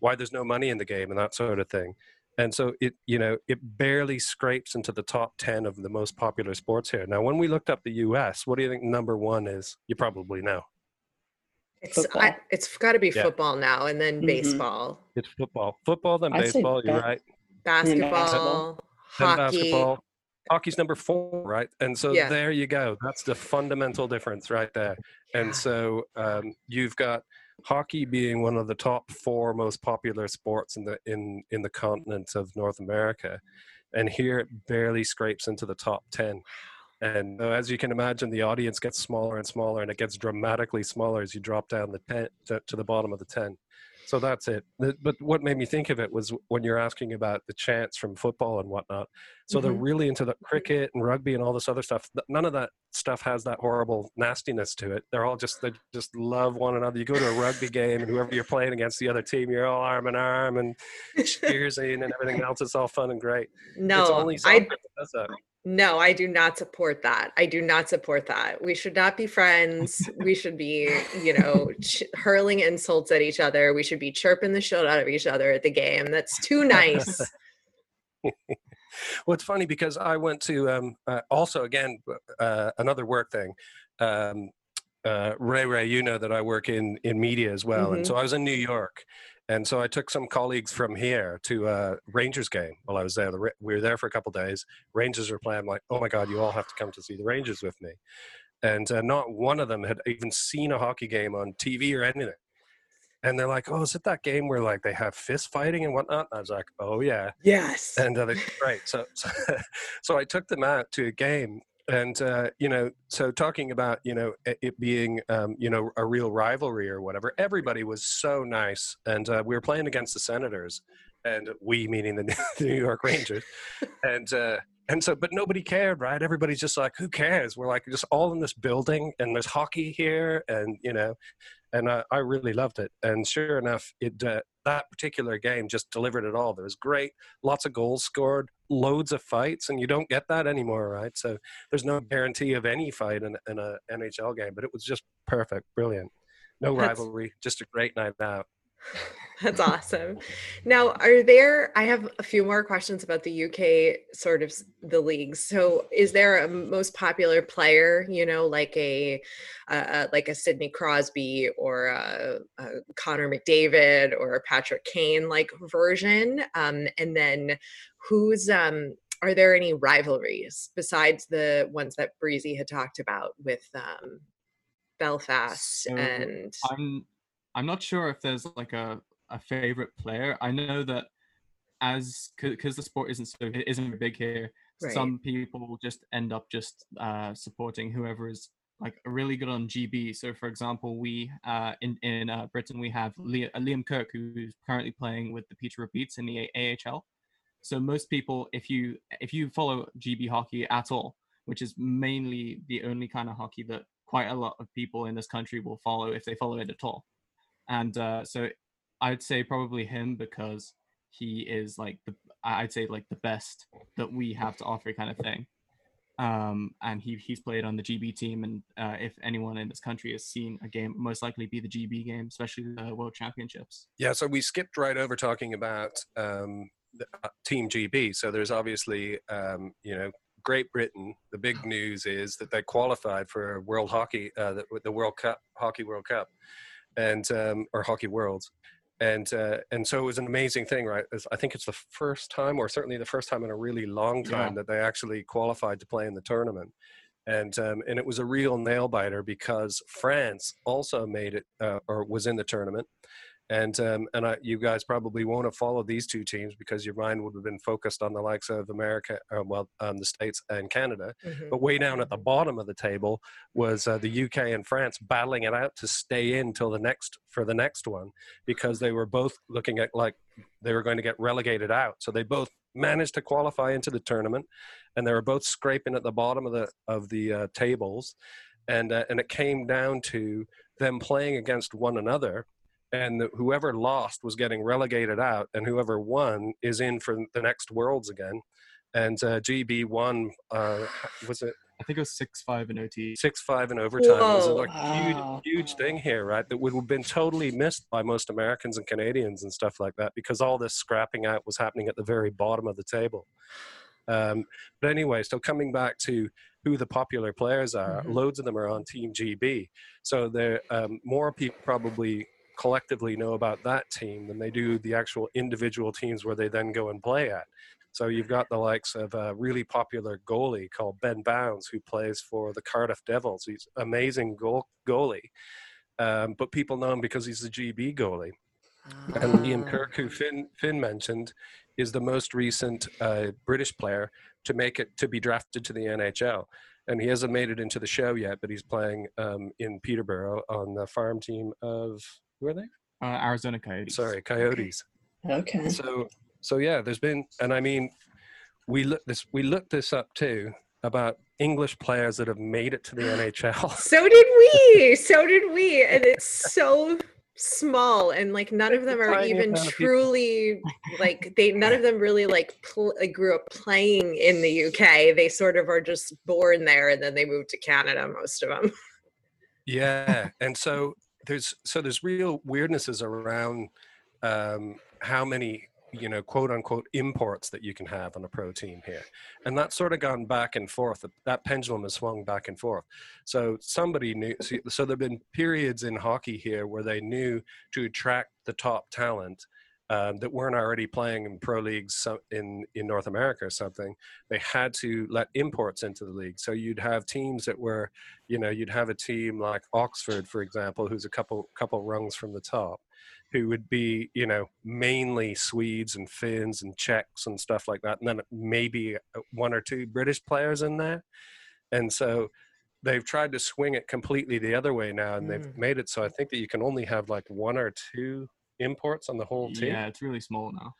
why there's no money in the game and that sort of thing and so it you know it barely scrapes into the top 10 of the most popular sports here now when we looked up the us what do you think number one is you probably know it's I, it's got to be yeah. football now, and then mm-hmm. baseball. It's football, football, then I'd baseball. You're right. Basketball, basketball hockey. basketball. Hockey's number four, right? And so yeah. there you go. That's the fundamental difference right there. And so um, you've got hockey being one of the top four most popular sports in the in in the continent of North America, and here it barely scrapes into the top ten. And uh, as you can imagine, the audience gets smaller and smaller, and it gets dramatically smaller as you drop down the ten to, to the bottom of the ten. So that's it. But what made me think of it was when you're asking about the chants from football and whatnot. So mm-hmm. they're really into the cricket and rugby and all this other stuff. None of that stuff has that horrible nastiness to it. They're all just they just love one another. You go to a rugby game and whoever you're playing against the other team, you're all arm in arm and cheersing and everything else. It's all fun and great. No, it's only I, no, I do not support that. I do not support that. We should not be friends. we should be, you know, ch- hurling insults at each other. We should be chirping the shit out of each other at the game. That's too nice. well, it's funny because I went to um, uh, also again uh, another work thing. Um, uh, Ray Ray, you know that I work in in media as well, mm-hmm. and so I was in New York, and so I took some colleagues from here to a Rangers game while I was there. We were there for a couple days. Rangers were playing. I'm like, oh my God, you all have to come to see the Rangers with me. And uh, not one of them had even seen a hockey game on TV or anything. And they're like, oh, is it that game where like they have fist fighting and whatnot? And I was like, oh yeah. Yes. And uh, they, right. So, so, so I took them out to a game and uh, you know so talking about you know it being um, you know a real rivalry or whatever everybody was so nice and uh, we were playing against the senators and we meaning the, new york rangers and uh, and so but nobody cared right? Everybody's just like who cares? We're like just all in this building and there's hockey here and you know and I, I really loved it. And sure enough, it uh, that particular game just delivered it all. There was great, lots of goals scored, loads of fights, and you don't get that anymore, right? So there's no guarantee of any fight in, in a NHL game, but it was just perfect, brilliant. No rivalry, just a great night out. That's awesome. Now, are there, I have a few more questions about the UK sort of the leagues. So is there a most popular player, you know, like a, uh, like a Sidney Crosby or a, a, Connor McDavid or a Patrick Kane like version? Um, and then who's, um, are there any rivalries besides the ones that Breezy had talked about with um, Belfast so and I'm I'm not sure if there's like a, a favorite player. I know that as because the sport isn't so it isn't big here, right. some people just end up just uh, supporting whoever is like really good on GB. So, for example, we uh, in in uh, Britain we have Liam, uh, Liam Kirk who's currently playing with the Peterborough Petes in the AHL. So most people, if you if you follow GB hockey at all, which is mainly the only kind of hockey that quite a lot of people in this country will follow if they follow it at all, and uh, so I'd say probably him because he is like the I'd say like the best that we have to offer kind of thing. Um, and he he's played on the GB team, and uh, if anyone in this country has seen a game, most likely be the GB game, especially the World Championships. Yeah, so we skipped right over talking about um, the, uh, Team GB. So there's obviously um, you know Great Britain. The big news is that they qualified for World Hockey, uh, the, the World Cup, Hockey World Cup and um, or Hockey Worlds, and uh, and so it was an amazing thing, right? I think it's the first time, or certainly the first time in a really long time, yeah. that they actually qualified to play in the tournament, and um, and it was a real nail biter because France also made it uh, or was in the tournament, and um, and I, you guys probably won't have followed these two teams because your mind would have been focused on the likes of America, uh, well, um, the states and Canada. Mm-hmm. But way down at the bottom of the table was uh, the UK and France battling it out to stay in till the next for the next one because they were both looking at like they were going to get relegated out. So they both managed to qualify into the tournament, and they were both scraping at the bottom of the of the uh, tables, and uh, and it came down to them playing against one another and whoever lost was getting relegated out, and whoever won is in for the next Worlds again. And uh, GB won. Uh, was it? I think it was six five in OT. Six five in overtime. Whoa. It was a like, wow. huge, huge thing here, right? That would have been totally missed by most Americans and Canadians and stuff like that because all this scrapping out was happening at the very bottom of the table. Um, but anyway, so coming back to who the popular players are, mm-hmm. loads of them are on Team GB. So there, um, more people probably collectively know about that team than they do the actual individual teams where they then go and play at. So you've got the likes of a really popular goalie called Ben Bowns, who plays for the Cardiff Devils. He's amazing goal goalie, um, but people know him because he's the GB goalie. And Liam Kirk, who Finn Finn mentioned, is the most recent uh, British player to make it to be drafted to the NHL. And he hasn't made it into the show yet, but he's playing um, in Peterborough on the farm team of who are they? Uh, Arizona Coyotes. Sorry, Coyotes. Okay. So so yeah, there's been, and I mean, we look this we looked this up too about English players that have made it to the NHL. So did we. so did we, and it's so small and like none of them are even truly like they none of them really like pl- grew up playing in the UK. They sort of are just born there and then they moved to Canada most of them. Yeah, and so there's so there's real weirdnesses around um, how many you know quote unquote imports that you can have on a pro team here. And that's sort of gone back and forth. That pendulum has swung back and forth. So somebody knew so there have been periods in hockey here where they knew to attract the top talent um, that weren't already playing in pro leagues in in North America or something, they had to let imports into the league. So you'd have teams that were, you know, you'd have a team like Oxford, for example, who's a couple couple rungs from the top, who would be, you know, mainly Swedes and Finns and Czechs and stuff like that, and then maybe uh, one or two British players in there, and so they've tried to swing it completely the other way now and mm. they've made it so i think that you can only have like one or two imports on the whole team. Yeah, it's really small now.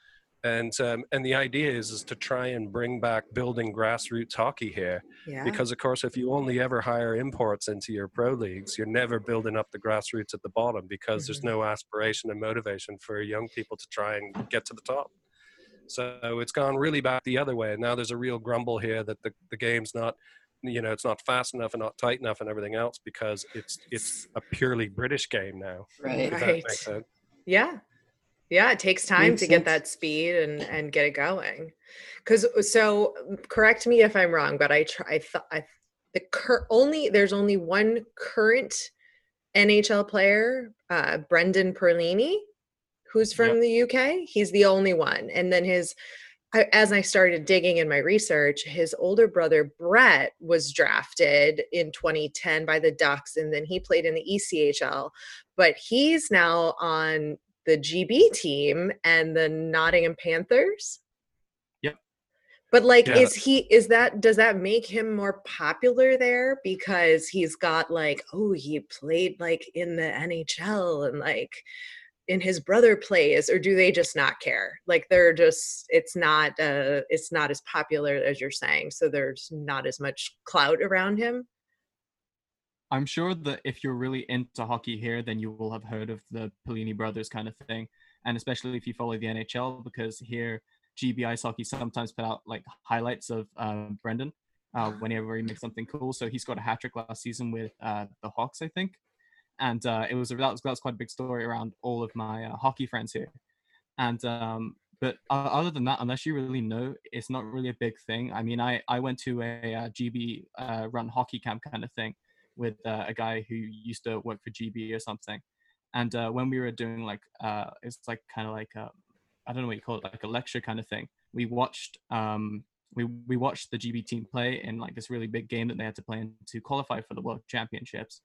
and um, and the idea is is to try and bring back building grassroots hockey here yeah. because of course if you only ever hire imports into your pro leagues you're never building up the grassroots at the bottom because mm-hmm. there's no aspiration and motivation for young people to try and get to the top so it's gone really back the other way and now there's a real grumble here that the, the game's not you know it's not fast enough and not tight enough and everything else because it's it's a purely british game now right right yeah yeah it takes time Makes to sense. get that speed and and get it going because so correct me if i'm wrong but i try i thought i the cur- only there's only one current nhl player uh brendan perlini who's from yep. the uk he's the only one and then his as I started digging in my research, his older brother Brett was drafted in 2010 by the Ducks, and then he played in the ECHL. But he's now on the GB team and the Nottingham Panthers. Yep. But like yeah. is he is that does that make him more popular there because he's got like oh he played like in the NHL and like in his brother plays or do they just not care like they're just it's not uh it's not as popular as you're saying so there's not as much clout around him I'm sure that if you're really into hockey here, then you will have heard of the Perlini brothers kind of thing, and especially if you follow the NHL, because here GB Ice Hockey sometimes put out like highlights of um, Brendan uh, whenever he makes something cool. So he's got a hat trick last season with uh, the Hawks, I think, and uh, it was that was, that was quite a big story around all of my uh, hockey friends here. And um, but other than that, unless you really know, it's not really a big thing. I mean, I I went to a, a uh, GB uh, run hockey camp kind of thing with uh, a guy who used to work for GB or something. And uh, when we were doing like, uh, it's like kind of like, I I don't know what you call it, like a lecture kind of thing. We watched, um, we, we watched the GB team play in like this really big game that they had to play in to qualify for the World Championships.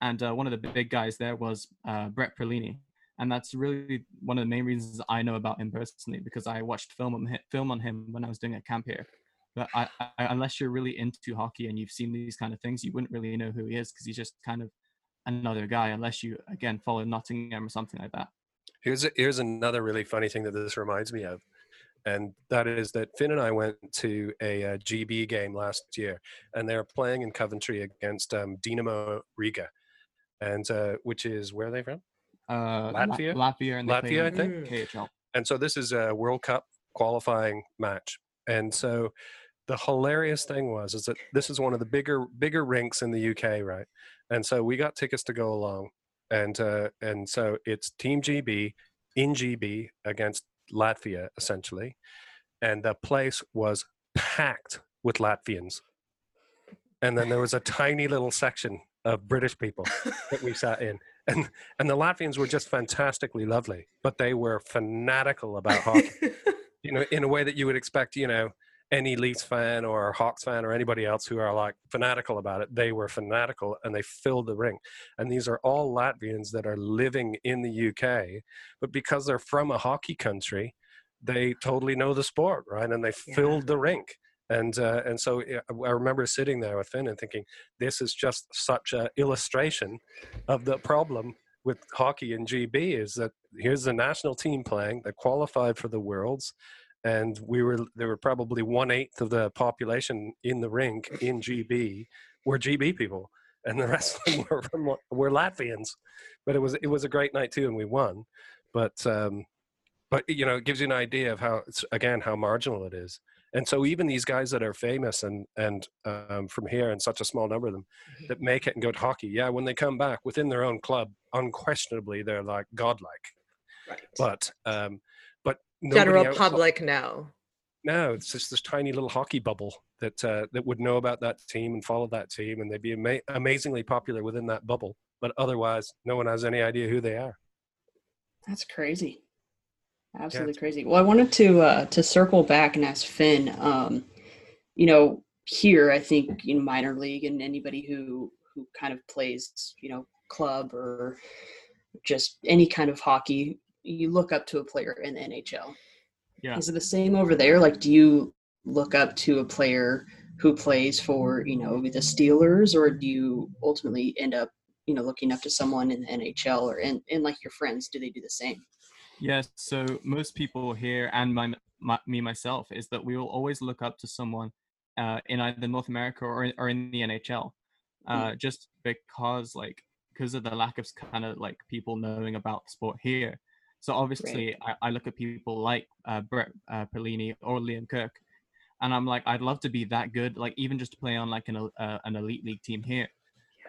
And uh, one of the big guys there was uh, Brett Perlini. And that's really one of the main reasons I know about him personally because I watched film on film on him when I was doing a camp here. But I, I, unless you're really into hockey and you've seen these kind of things, you wouldn't really know who he is because he's just kind of another guy. Unless you again follow Nottingham or something like that. Here's a, here's another really funny thing that this reminds me of, and that is that Finn and I went to a, a GB game last year, and they were playing in Coventry against um, Dinamo Riga, and uh, which is where are they from? Uh, Latvia. Latvia and Latvia, I think. KHL. And so this is a World Cup qualifying match, and so the hilarious thing was is that this is one of the bigger bigger rinks in the UK, right? And so we got tickets to go along, and uh, and so it's Team GB in GB against Latvia essentially, and the place was packed with Latvians, and then there was a tiny little section of British people that we sat in. And, and the Latvians were just fantastically lovely, but they were fanatical about hockey, you know, in a way that you would expect, you know, any Leafs fan or Hawks fan or anybody else who are like fanatical about it, they were fanatical and they filled the ring. And these are all Latvians that are living in the UK, but because they're from a hockey country, they totally know the sport, right? And they yeah. filled the rink. And uh, and so I remember sitting there with Finn and thinking, this is just such an illustration of the problem with hockey in GB is that here's the national team playing that qualified for the Worlds and we were there were probably one eighth of the population in the rink in GB were GB people, and the rest of them were from, were Latvians. But it was it was a great night too, and we won. But um, but you know, it gives you an idea of how again how marginal it is. And so even these guys that are famous and and um, from here and such a small number of them mm-hmm. that make it and go to hockey, yeah, when they come back within their own club, unquestionably they're like godlike. Right. But um, general public no no it's just this tiny little hockey bubble that uh, that would know about that team and follow that team and they'd be ama- amazingly popular within that bubble but otherwise no one has any idea who they are. That's crazy. Absolutely yeah. crazy. Well i wanted to uh, to circle back and ask finn um, you know here i think in minor league and anybody who who kind of plays you know club or just any kind of hockey you look up to a player in the NHL. Yeah. Is it the same over there? Like, do you look up to a player who plays for, you know, the Steelers, or do you ultimately end up, you know, looking up to someone in the NHL or in, in like your friends? Do they do the same? Yes. So most people here and my, my, me myself is that we will always look up to someone uh, in either North America or, or in the NHL, uh, just because like because of the lack of kind of like people knowing about the sport here. So obviously, right. I, I, look at people like uh, Brett uh, Perlini or Liam Kirk, and I'm like, I'd love to be that good, like even just to play on like an uh, an elite league team here.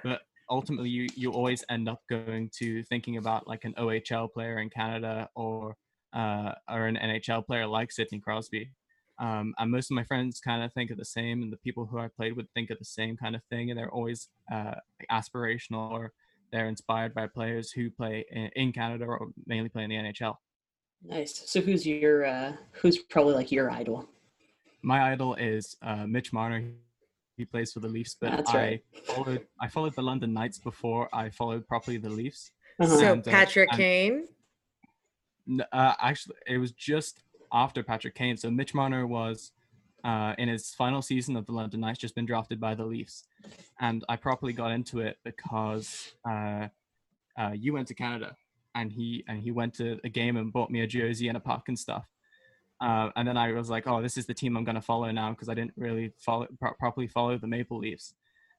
But ultimately, you you always end up going to thinking about like an OHL player in Canada or uh, or an NHL player like Sidney Crosby. Um, and most of my friends kind of think of the same, and the people who I played with think of the same kind of thing, and they're always uh, aspirational or they're inspired by players who play in, in Canada or mainly play in the NHL. Nice. So who's your uh, who's probably like your idol? my idol is uh, Mitch Marner. He plays for the Leafs, but That's I right. followed I followed the London Knights before I followed properly the Leafs. Uh-huh. So and, uh, Patrick uh, Kane. Uh, actually, it was just after Patrick Kane. So Mitch Marner was uh, in his final season of the London Knights, just been drafted by the Leafs, and I properly got into it because uh, uh, you went to Canada, and he and he went to a game and bought me a jersey and a puck and stuff. Uh, and then I was like, oh, this is the team I'm going to follow now because I didn't really follow pro- properly follow the Maple Leafs.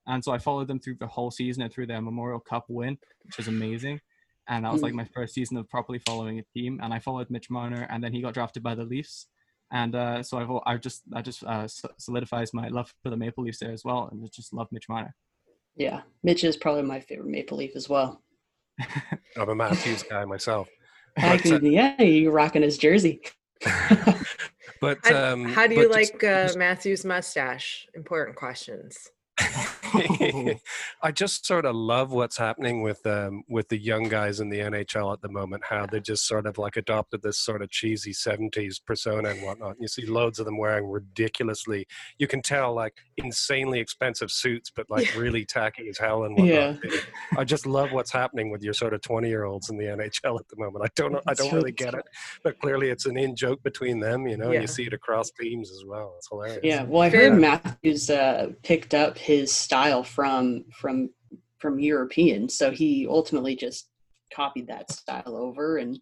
And so I followed them through the whole season and through their Memorial Cup win, which was amazing. And that was like hmm. my first season of properly following a team. And I followed Mitch Marner, and then he got drafted by the Leafs. And uh, so I've I just I just uh, solidifies my love for the Maple Leafs there as well, and just love Mitch Marner. Yeah, Mitch is probably my favorite Maple Leaf as well. I'm a Matthews guy myself. But, uh, yeah, you're rocking his jersey. but how, um, how do you like just, uh, just, Matthew's mustache? Important questions. I just sort of love what's happening with um, with the young guys in the NHL at the moment. How they just sort of like adopted this sort of cheesy '70s persona and whatnot. You see loads of them wearing ridiculously, you can tell like insanely expensive suits, but like really tacky as hell and whatnot. Yeah. I just love what's happening with your sort of 20 year olds in the NHL at the moment. I don't know, I don't really get it, but clearly it's an in joke between them. You know, yeah. you see it across teams as well. It's hilarious. Yeah. Well, I heard Matthews uh, picked up his style from from from European. So he ultimately just copied that style over and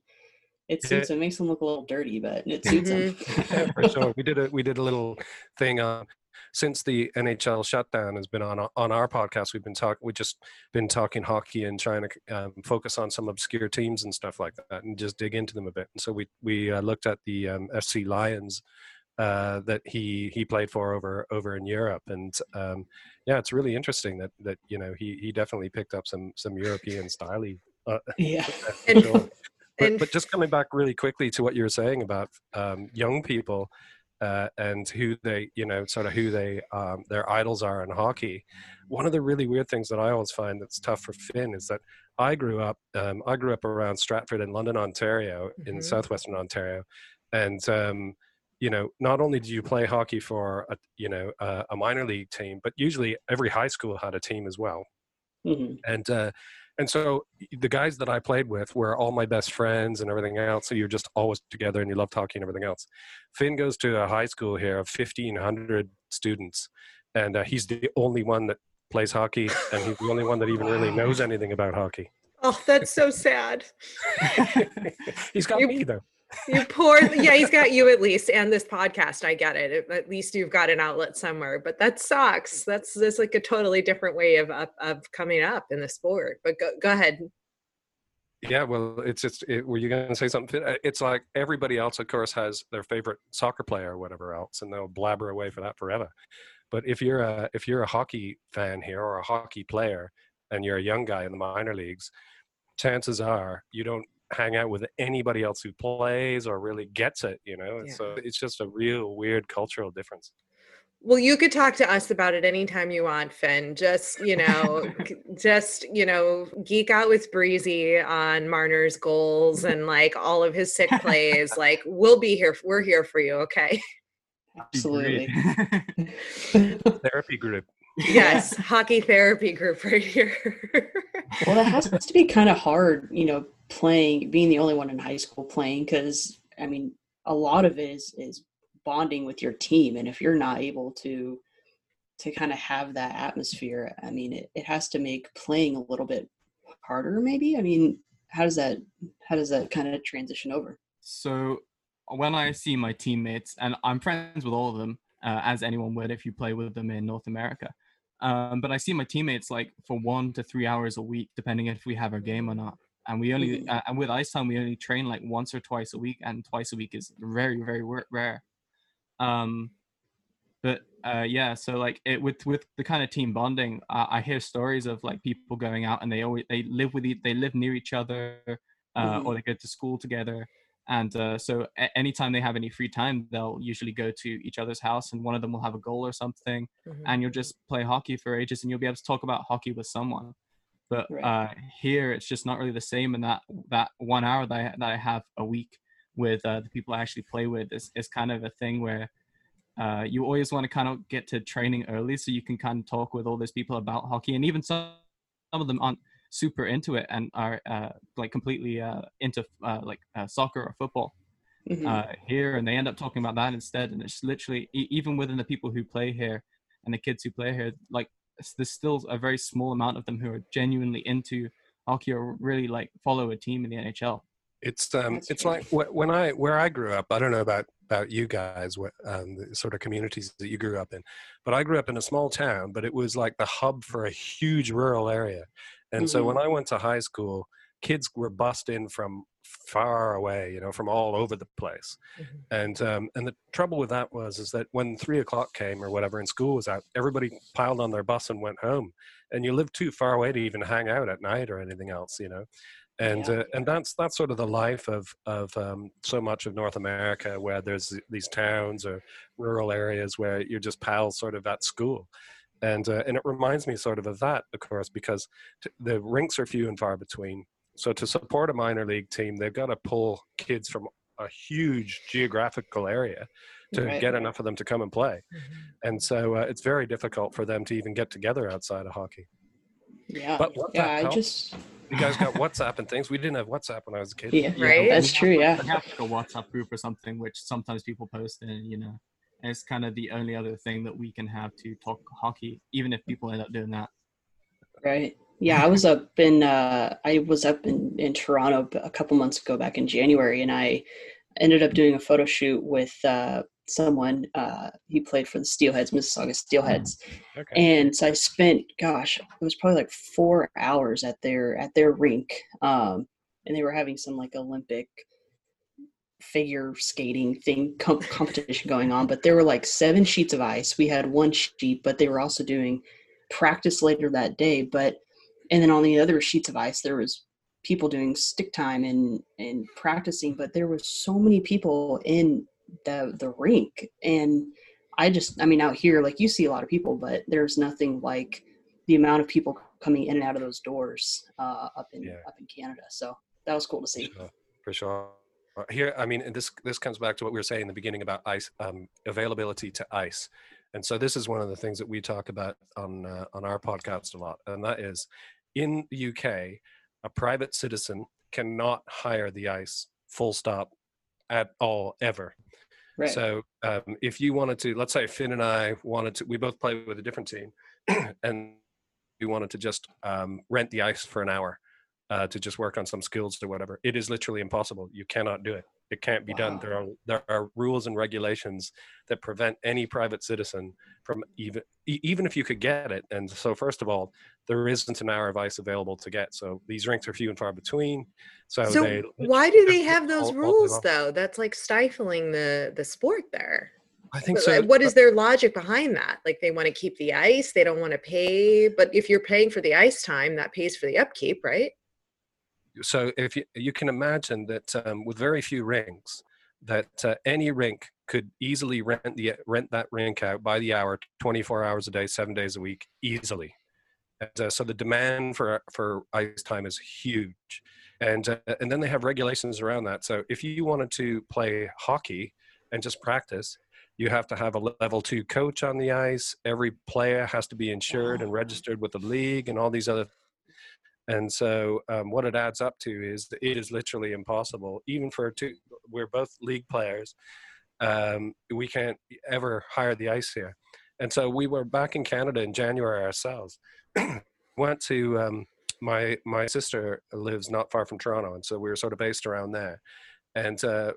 it suits yeah. him. Makes him look a little dirty, but it suits him. Mm-hmm. yeah, for sure. We did a we did a little thing on since the NHL shutdown has been on on our podcast. We've been talking. We just been talking hockey and trying to um, focus on some obscure teams and stuff like that, and just dig into them a bit. And so we we uh, looked at the um, ZSC Lions uh, that he he played for over over in Europe, and um, yeah, it's really interesting that that you know he he definitely picked up some some European style. Uh, yeah, sure. but, but just coming back really quickly to what you were saying about um, young people uh, and who they you know sort of who they um, their idols are in hockey. One of the really weird things that I always find that's tough for Finn is that I grew up um, I grew up around Stratford in London, Ontario, mm-hmm. in southwestern Ontario, and um, you know, not only do you play hockey for a, you know a, a minor league team, but usually every high school had a team as well. Mm-hmm. And uh, and so the guys that I played with were all my best friends and everything else. So you're just always together and you love hockey and everything else. Finn goes to a high school here of 1,500 students, and uh, he's the only one that plays hockey, and he's the only one that even really knows anything about hockey. Oh, that's so sad. he's got you, me though you poor yeah he's got you at least and this podcast i get it. At least you've got an outlet somewhere but that sucks. That's that's like a totally different way of of, of coming up in the sport but go, go ahead. Yeah well it's just it, were you going to say something? It's like everybody else of course has their favorite soccer player or whatever else and they'll blabber away for that forever. But if you're a if you're a hockey fan here or a hockey player and you're a young guy in the minor leagues chances are you don't hang out with anybody else who plays or really gets it you know yeah. so it's just a real weird cultural difference. Well you could talk to us about it anytime you want finn. Just you know just you know geek out with breezy on marner's goals and like all of his sick plays. Like we'll be here we're here for you okay? Absolutely. Therapy group. Yes hockey therapy group right here. Well that has to be kind of hard you know playing being the only one in high school playing because i mean a lot of it is is bonding with your team and if you're not able to to kind of have that atmosphere i mean it, it has to make playing a little bit harder maybe i mean how does that how does that kind of transition over? So when I see my teammates, and I'm friends with all of them, uh, as anyone would if you play with them in North America. Um, but I see my teammates like for one to three hours a week, depending if we have our game or not. And we only, mm-hmm. uh, and with ice time, we only train like once or twice a week, and twice a week is very, very rare. Um, but uh, yeah, so like it with with the kind of team bonding, uh, I hear stories of like people going out and they always they live with they live near each other, uh, mm-hmm. or they go to school together, and uh, so a- anytime they have any free time, they'll usually go to each other's house, and one of them will have a goal or something, mm-hmm. and you'll just play hockey for ages, and you'll be able to talk about hockey with someone. But right. uh, here, it's just not really the same. And that that one hour that I, that I have a week with uh, the people I actually play with is is kind of a thing where uh, you always want to kind of get to training early so you can kind of talk with all these people about hockey, and even some some of them aren't super into it and are uh, like completely uh, into uh, like uh, soccer or football mm-hmm. Uh, here, and they end up talking about that instead. And it's literally even within the people who play here and the kids who play here, like there's still a very small amount of them who are genuinely into hockey or really like follow a team in the NHL. It's um, That's it's like when I where I grew up. I don't know about about you guys, what um, the sort of communities that you grew up in, but I grew up in a small town. But it was like the hub for a huge rural area, and mm-hmm. so when. I went to high school, kids were bussed in from far away, you know, from all over the place. Mm-hmm. And um, and the trouble with that was is that when three o'clock came or whatever, and school was out, everybody piled on their bus and went home. And you live too far away to even hang out at night or anything else, you know. And yeah. uh, and that's that's sort of the life of of um, so much of North America, where there's these towns or rural areas where you're just pals sort of at school and uh, and it reminds me sort of of that, of course, because t- the rinks are few and far between. So to support a minor league team, they've got to pull kids from a huge geographical area to right. get enough of them to come and play, mm-hmm. and so uh, it's very difficult for them to even get together outside of hockey. Yeah, but yeah, I just you guys got WhatsApp and things. We didn't have WhatsApp when I was a kid. Yeah, right. That's true. Yeah, we have like a WhatsApp group or something, which sometimes people post in. You know, and it's kind of the only other thing that we can have to talk hockey, even if people end up doing that. Right. Yeah, I was up in uh, I was up in, in Toronto a couple months ago, back in January, and I ended up doing a photo shoot with uh, someone. Uh, he played for the Steelheads, Mississauga Steelheads, okay. and so I spent, gosh, it was probably like four hours at their at their rink, um, and they were having some like Olympic figure skating thing com- competition going on but there were like seven sheets of ice we had one sheet but they were also doing practice later that day but and then on the other sheets of ice there was people doing stick time and and practicing but there was so many people in the the rink and i just i mean out here like you see a lot of people but there's nothing like the amount of people coming in and out of those doors uh, up in yeah. up in canada so that was cool to see for sure. For sure. Uh, here i mean this this comes back to what we were saying in the beginning about ice um, availability to ice and so this is one of the things that we talk about on uh, on our podcast a lot and that is in the uk a private citizen cannot hire the ice full stop at all ever right. so um, if you wanted to let's say finn and i wanted to we both play with a different team and we wanted to just um, rent the ice for an hour uh, to just work on some skills or whatever. It is literally impossible. You cannot do it. It can't be wow. done. There are there are rules and regulations that prevent any private citizen from even even if you could get it. And so, first of all, there isn't an hour of ice available to get. So these rinks are few and far between. So, so they, why do they have those all, rules all though? That's like stifling the the sport there. I think so. What is their logic behind that? Like they want to keep the ice, they don't want to pay, but if you're paying for the ice time, that pays for the upkeep, right? So if you, you can imagine that um, with very few rinks, that uh, any rink could easily rent the rent that rink out by the hour, 24 hours a day, seven days a week, easily. And uh, so the demand for for ice time is huge, and uh, and then they have regulations around that. So if you wanted to play hockey and just practice, you have to have a level two coach on the ice. Every player has to be insured and registered with the league, and all these other and so um, what it adds up to is that it is literally impossible, even for two, we're both league players. Um, we can't ever hire the ice here. And so we were back in Canada in January ourselves. Went to um, my my sister lives not far from Toronto, and so we were sort of based around there. And uh,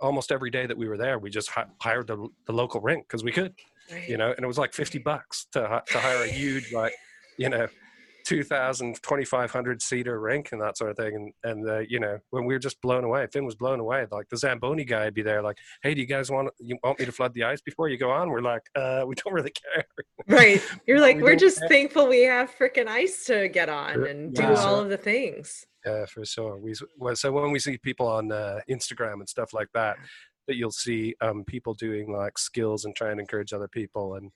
almost every day that we were there, we just hi- hired the, the local rink because we could, you know, and it was like 50 bucks to, to hire a huge, like, you know, 2000 2500 seater rink and that sort of thing. And and uh, you know when we were just blown away finn was blown away. Like the zamboni guy would be there like hey do you guys want you want me to flood the ice before you go on? We're like uh we don't really care. Right. You're like we are just care. thankful we have freaking ice to get on and yeah. do all of the things. Yeah for sure. We so when we see people on uh, instagram and stuff like that that you'll see um, people doing like skills and trying to encourage other people and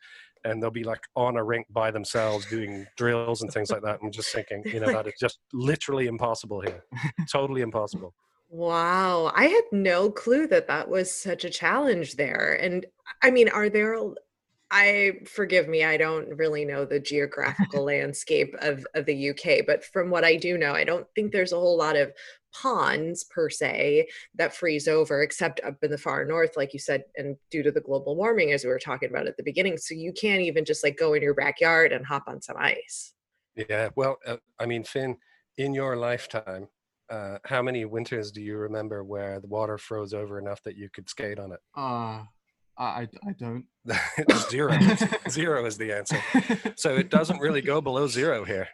and they'll be like on a rink by themselves doing drills and things like that. I'm just thinking, you know, that is just literally impossible here. totally impossible. Wow. I had no clue that that was such a challenge there. And I mean, are there I forgive me, I don't really know the geographical landscape of, of the UK, but from what I do know, I don't think there's a whole lot of ponds per se that freeze over except up in the far north like you said and due to the global warming as we were talking about at the beginning so you can't even just like go in your backyard and hop on some ice yeah well uh, i mean finn in your lifetime uh, how many winters do you remember where the water froze over enough that you could skate on it uh I, I don't. zero. zero is the answer. So it doesn't really go below zero here.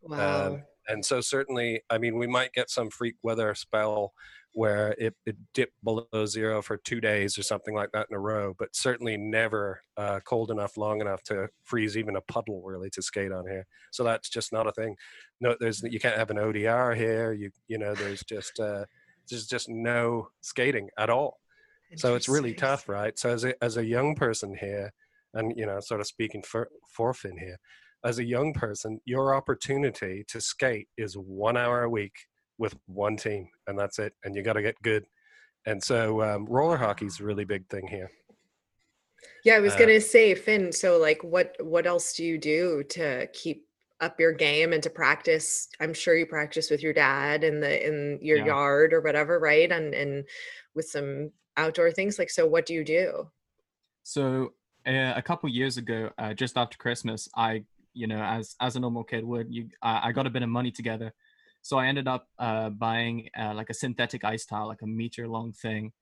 Wow. Um, and so certainly i mean we might get some freak weather spell where it, it dipped below zero for two days or something like that in a row but certainly never uh, cold enough long enough to freeze even a puddle really to skate on here. So that's just not a thing. No there's you can't have an odr here. You you know there's just uh, there's just no skating at all. So it's really tough right? So as a, as a young person here and you know sort of speaking for for finn here as a young person, your opportunity to skate is one hour a week with one team, and that's it. And you got to get good. And so um, roller hockey is a really big thing here. Yeah, I was uh, gonna say, Finn. So, like, what what else do you do to keep up your game and to practice? I'm sure you practice with your dad in the in your yeah. yard or whatever, right? And and with some outdoor things. Like, so what do you do? So uh, a couple years ago, uh, just after Christmas, I you know, as as a normal kid would. You, I, I got a bit of money together, so I ended up uh, buying uh, like a synthetic ice tile, like a meter long thing,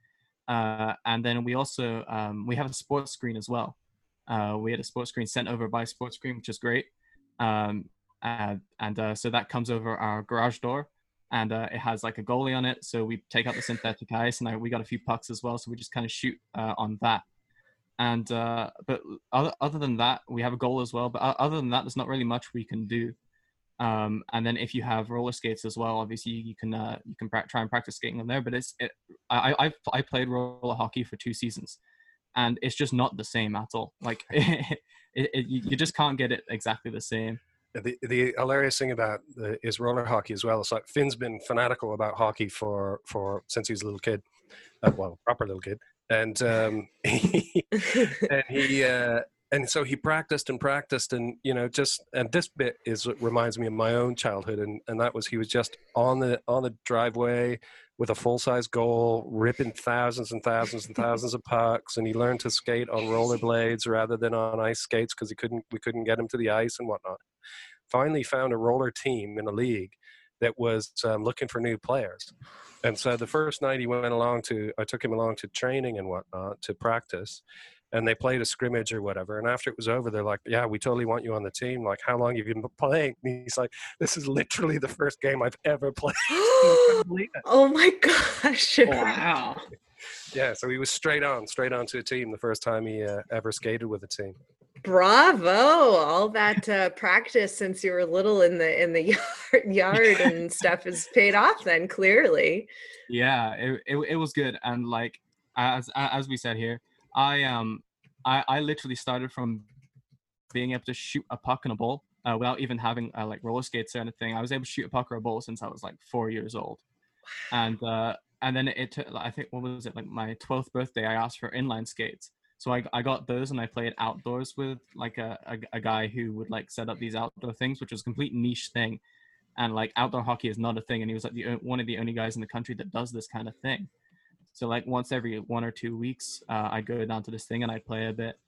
uh, and then we also um, we have a sports screen as well. Uh, we had a sports screen sent over by Sports Screen, which is great, um, and, and uh, so that comes over our garage door, and uh, it has like a goalie on it. So we take out the synthetic ice, and I, we got a few pucks as well. So we just kind of shoot on that and uh, but other, other than that we have a goal as well but other than that there's not really much we can do. Um, and then if you have roller skates as well obviously you can uh, you can pra- try and practice skating on there but it's it, I, I i played roller hockey for two seasons and it's just not the same at all. Like it, it, you just can't get it exactly the same. The, the hilarious thing about the, is roller hockey as well. It's like Finn's been fanatical about hockey for for since he was a little kid, uh, well, proper little kid, and um, he, and he uh, and so he practiced and practiced and you know just and this bit is reminds me of my own childhood and and that was he was just on the on the driveway with a full size goal ripping thousands and thousands and thousands of pucks and he learned to skate on rollerblades rather than on ice skates because he couldn't we couldn't get him to the ice and whatnot. Finally found a roller team in a league that was um, looking for new players and so the first night he went along to, I took him along to training and whatnot to practice. And they played a scrimmage or whatever. And after it was over, they're like, "Yeah, we totally want you on the team. Like, how long have you been playing?" And he's like, "This is literally the first game I've ever played." oh my gosh! Wow. yeah, so he was straight on, straight on to a team the first time he uh, ever skated with a team. Bravo! All that uh, practice since you were little in the in the yard, yard and stuff has paid off. Then clearly. Yeah, it, it it was good, and like as as we said here, I um I I literally started from being able to shoot a puck and a ball uh, without even having uh, like roller skates or anything. I was able to shoot a puck or a ball since I was like four years old, and uh, and then it took I think what was it like my twelfth birthday I asked for inline skates so I, I got those and I played outdoors with like a, a, a guy who would like set up these outdoor things, which was a complete niche thing. And like outdoor hockey is not a thing. And he was like the one of the only guys in the country that does this kind of thing. So like once every one or two weeks, uh, I'd go down to this thing and I'd play a bit.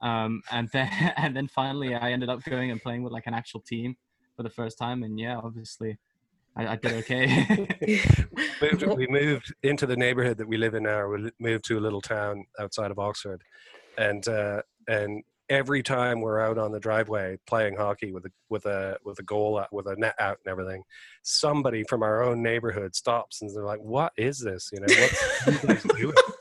Um, and then and then finally I ended up going and playing with like an actual team. for the first time, and yeah, obviously, I, I did okay. moved, we moved into the neighborhood that we live in now. We moved to a little town outside of Oxford, and uh, and every time we're out on the driveway playing hockey with a with a with a goal with a net out and everything, somebody from our own neighborhood stops and they're like, "What is this? You know, what doing?"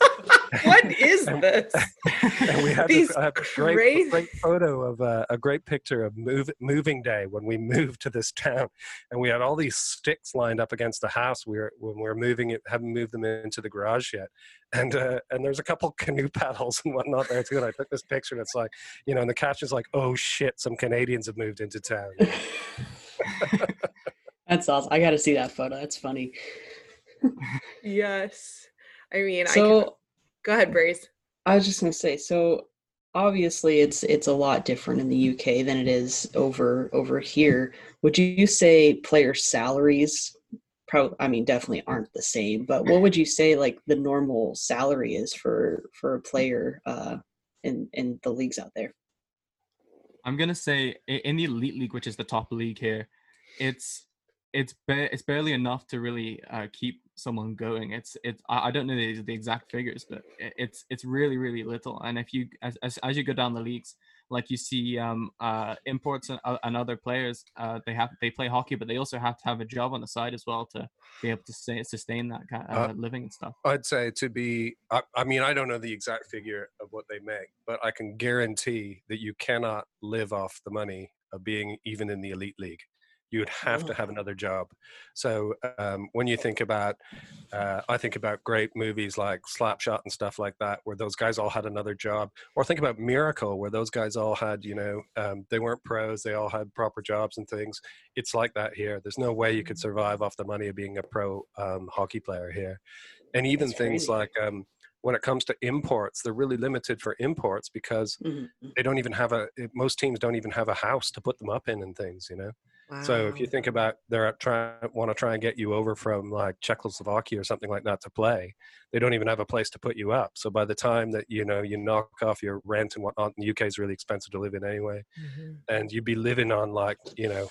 what is this? and we had These a, a great, great photo of uh, a great picture of move, moving day when we moved to this town, and we had all these sticks lined up against the house. We were when we were moving it, haven't moved them into the garage yet, and uh, and there's a couple canoe paddles and whatnot there too. And I took this picture, and it's like, you know, and the caption's like, "Oh shit, some Canadians have moved into town." That's awesome. I got to see that photo. That's funny. yes. I mean, so, I can, Go ahead, Braze. I was just going to say, so obviously it's it's a lot different in the UK than it is over over here. Would you say player salaries probably I mean definitely aren't the same, but what would you say like the normal salary is for for a player uh in in the leagues out there? I'm going to say in the elite league which is the top league here, it's it's ba- it's barely enough to really uh, keep someone going. It's it's I, don't know the, the exact figures, but it's it's really really little. And if you as as, as you go down the leagues, like you see um, uh, imports and, uh, and, other players, uh, they have they play hockey, but they also have to have a job on the side as well to be able to stay, sustain that kind of uh, uh, living and stuff. I'd say to be, I, I mean, I don't know the exact figure of what they make, but I can guarantee that you cannot live off the money of being even in the elite league you would have to oh. have another job. So um, when you think about, uh, I think about great movies like Slapshot and stuff like that, where those guys all had another job. Or think about Miracle, where those guys all had, you know, um, they weren't pros, they all had proper jobs and things. It's like that here. There's no way you could mm-hmm. survive off the money of being a pro um, hockey player here. And even That's things crazy. like um, when it comes to imports, they're really limited for imports because mm-hmm. mm. they don't even have a. Most teams don't even have a house to put them up in and things. You know. So if you think about they're trying want to try and get you over from like Czechoslovakia or something like that to play, they don't even have a place to put you up. So by the time that you know you knock off your rent and whatnot, the UK is really expensive to live in anyway, mm-hmm. and you'd be living on like you know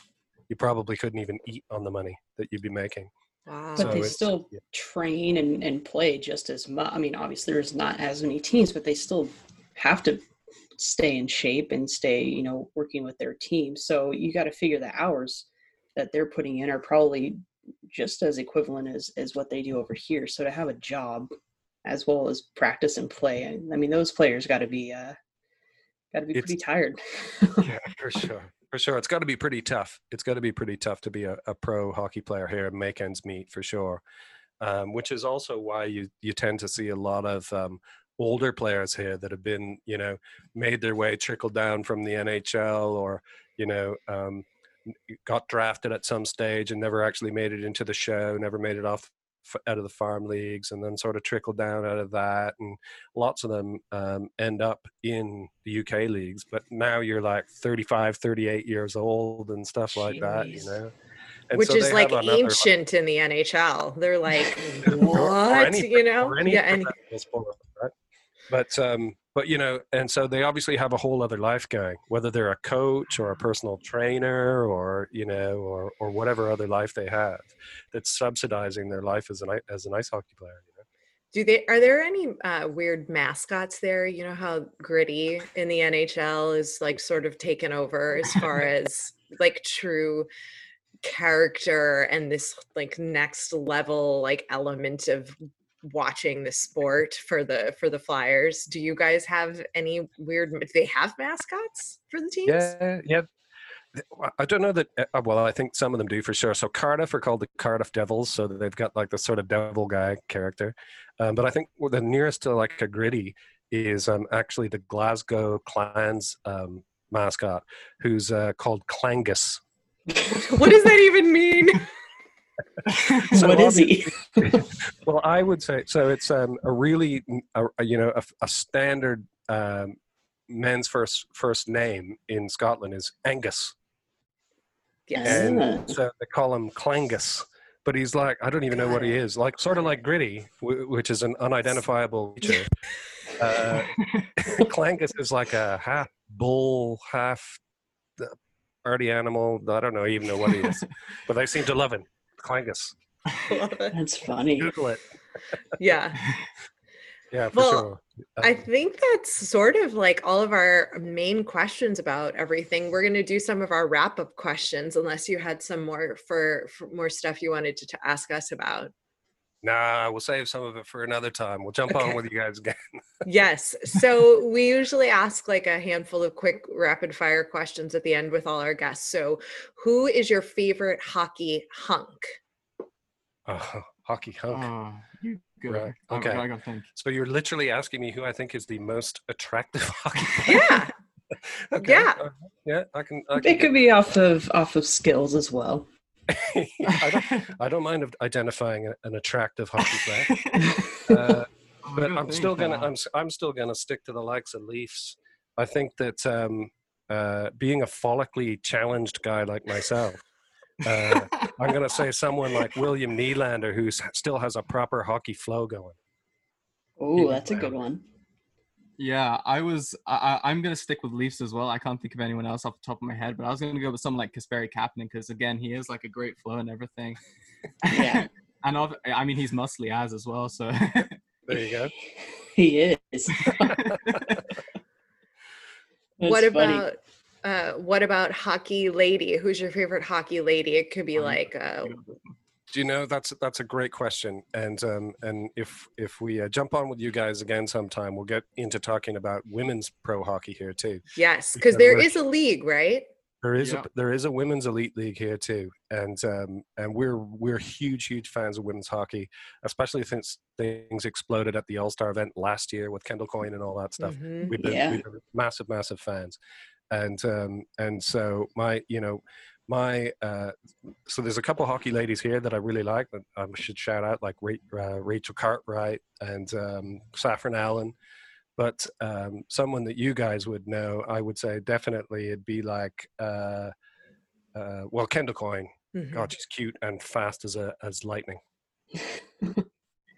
you probably couldn't even eat on the money that you'd be making. Wow. But so they still yeah. train and, and play just as much. I mean, obviously there's not as many teams, but they still have to stay in shape and stay, you know, working with their team. So you got to figure the hours that they're putting in are probably just as equivalent as as what they do over here. So to have a job as well as practice and play, I mean, those players got to be uh, got to be it's, pretty tired. yeah, for sure. For sure, it's got to be pretty tough. It's got to be pretty tough to be a, a pro hockey player here and make ends meet for sure. Um, which is also why you you tend to see a lot of um, older players here that have been, you know, made their way trickled down from the NHL or, you know, um, got drafted at some stage and never actually made it into the show, never made it off out of the farm leagues and then sort of trickled down out of that and lots of them um, end up in the uk leagues but now you're like 35 38 years old and stuff Jeez. like that you know and which so is like ancient in the nhl they're like what any, you know yeah and sport, right? But um, but you know, and so they obviously have a whole other life going, whether they're a coach or a personal trainer or you know, or or whatever other life they have, that's subsidizing their life as an as an ice hockey player. You know? Do they are there any uh, weird mascots there? You know how gritty in the NHL is like sort of taken over as far as like true character and this like next level like element of watching the sport for the for the Flyers. Do you guys have any weird? Do they have mascots for the teams? Yeah, yeah. I don't know that. Uh, well, I think some of them do for sure. So Cardiff are called the Cardiff Devils, so they've got like the sort of devil guy character. Um, but I think the nearest to like a gritty is um, actually the Glasgow Clans um, mascot, who's uh, called Clangus. what does that even mean? so what is he? well, I would say so. It's um, a really, a, a, you know, a, a standard um, men's first first name in Scotland is Angus. Yes. And so they call him Clangus. But he's like, I don't even know what he is. Like, sort of like Gritty, which is an unidentifiable creature. uh, Clangus is like a half bull, half arty animal. I don't know even know what he is, but they seem to love him. Clangus. That's funny. Google it. Yeah. Yeah, for Well, sure. I think that's sort of like all of our main questions about everything. We're going to do some of our wrap up questions, unless you had some more for, for more stuff you wanted to, to ask us about. Nah, we'll save some of it for another time. We'll jump Okay. on with you guys again. Yes. So we usually ask like a handful of quick rapid fire questions at the end with all our guests. So, who is your favorite hockey hunk? Oh, hockey hunk. Oh, you go. Right, okay. I gotta think. So you're literally asking me who I think is the most attractive hockey player? Yeah. Okay, Yeah. uh, yeah, I can. I can It could be off of off of skills as well. I don't. I don't mind identifying an attractive hockey player, uh, Oh, but I'm still gonna. I'm. s- I'm still gonna stick to the likes of Leafs. I think that um, uh, being a follically challenged guy like myself, uh, I'm gonna say someone like William Nylander, who still has a proper hockey flow going. Oh, that's a good one. Yeah, I was. I, I- I'm gonna stick with Leafs as well. I can't think of anyone else off the top of my head, but I was gonna go with someone like Kasperi Kapanen because again, he is like a great flow and everything. Yeah. and of, I mean, he's muscly as as well. So There you go. He is. what funny. about uh what about hockey lady? Who's your favorite hockey lady? It could be like uh Do you know that's that's a great question, and um, and if if we uh, jump on with you guys again sometime, we'll get into talking about women's pro hockey here too. yes, because because there we're- is a league, right? There is Yeah. a there is a women's elite league here too, and um, and we're we're huge huge fans of women's hockey, especially since things exploded at the All Star event last year with Kendall Coyne and all that stuff. Mhm. We've been, Yeah. we've been massive massive fans, and um, and so my you know my uh, so there's a couple hockey ladies here that I really like that I should shout out like Ra- uh, Rachel Cartwright and um, Saffron Allen. But um, someone that you guys would know, I would say definitely it'd be like, uh, uh, well, Kendall Coyne. Mhm. God, she's cute and fast as a as lightning.